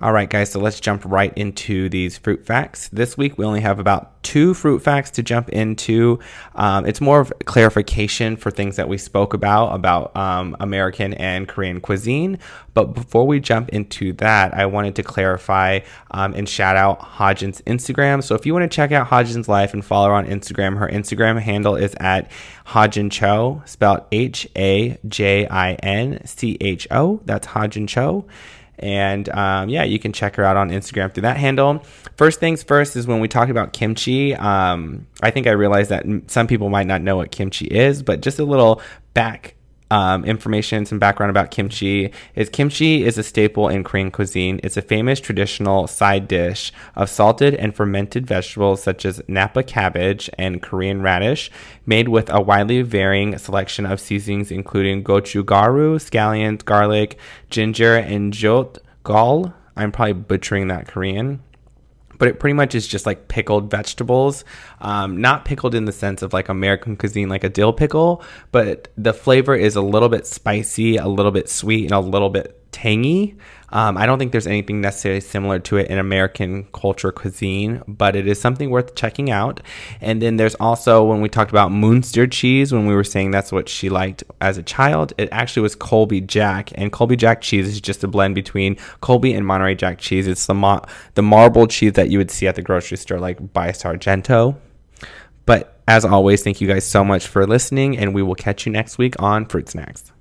Speaker 2: All right, guys, so let's jump right into these fruit facts. This week we only have about two fruit facts to jump into. Um, it's more of clarification for things that we spoke about, about um, American and Korean cuisine. But before we jump into that, I wanted to clarify um, and shout out Hajin's Instagram. So if you want to check out Hajin's life and follow her on Instagram, her Instagram handle is at Hajin Cho, spelled H A J I N C H O. That's Hajin Cho. And um, yeah, you can check her out on Instagram through that handle. First things first is when we talk about kimchi. Um, I think I realized that some people might not know what kimchi is, but just a little back um, information, some background about kimchi is kimchi is a staple in Korean cuisine. It's a famous traditional side dish of salted and fermented vegetables such as napa cabbage and Korean radish, made with a widely varying selection of seasonings including gochugaru, scallions, garlic, ginger, and jotgal. I'm probably butchering that Korean but it pretty much is just like pickled vegetables. Um, not pickled in the sense of like American cuisine, like a dill pickle, but the flavor is a little bit spicy, a little bit sweet, and a little bit tangy. Um, I don't think there's anything necessarily similar to it in American culture cuisine, but it is something worth checking out. And then there's also when we talked about Munster cheese, when we were saying that's what she liked as a child, it actually was Colby Jack, and Colby Jack cheese is just a blend between Colby and Monterey Jack cheese. It's the the marble cheese that you would see at the grocery store, like by Sargento. But as always, thank you guys so much for listening, and we will catch you next week on Fruit Snacks.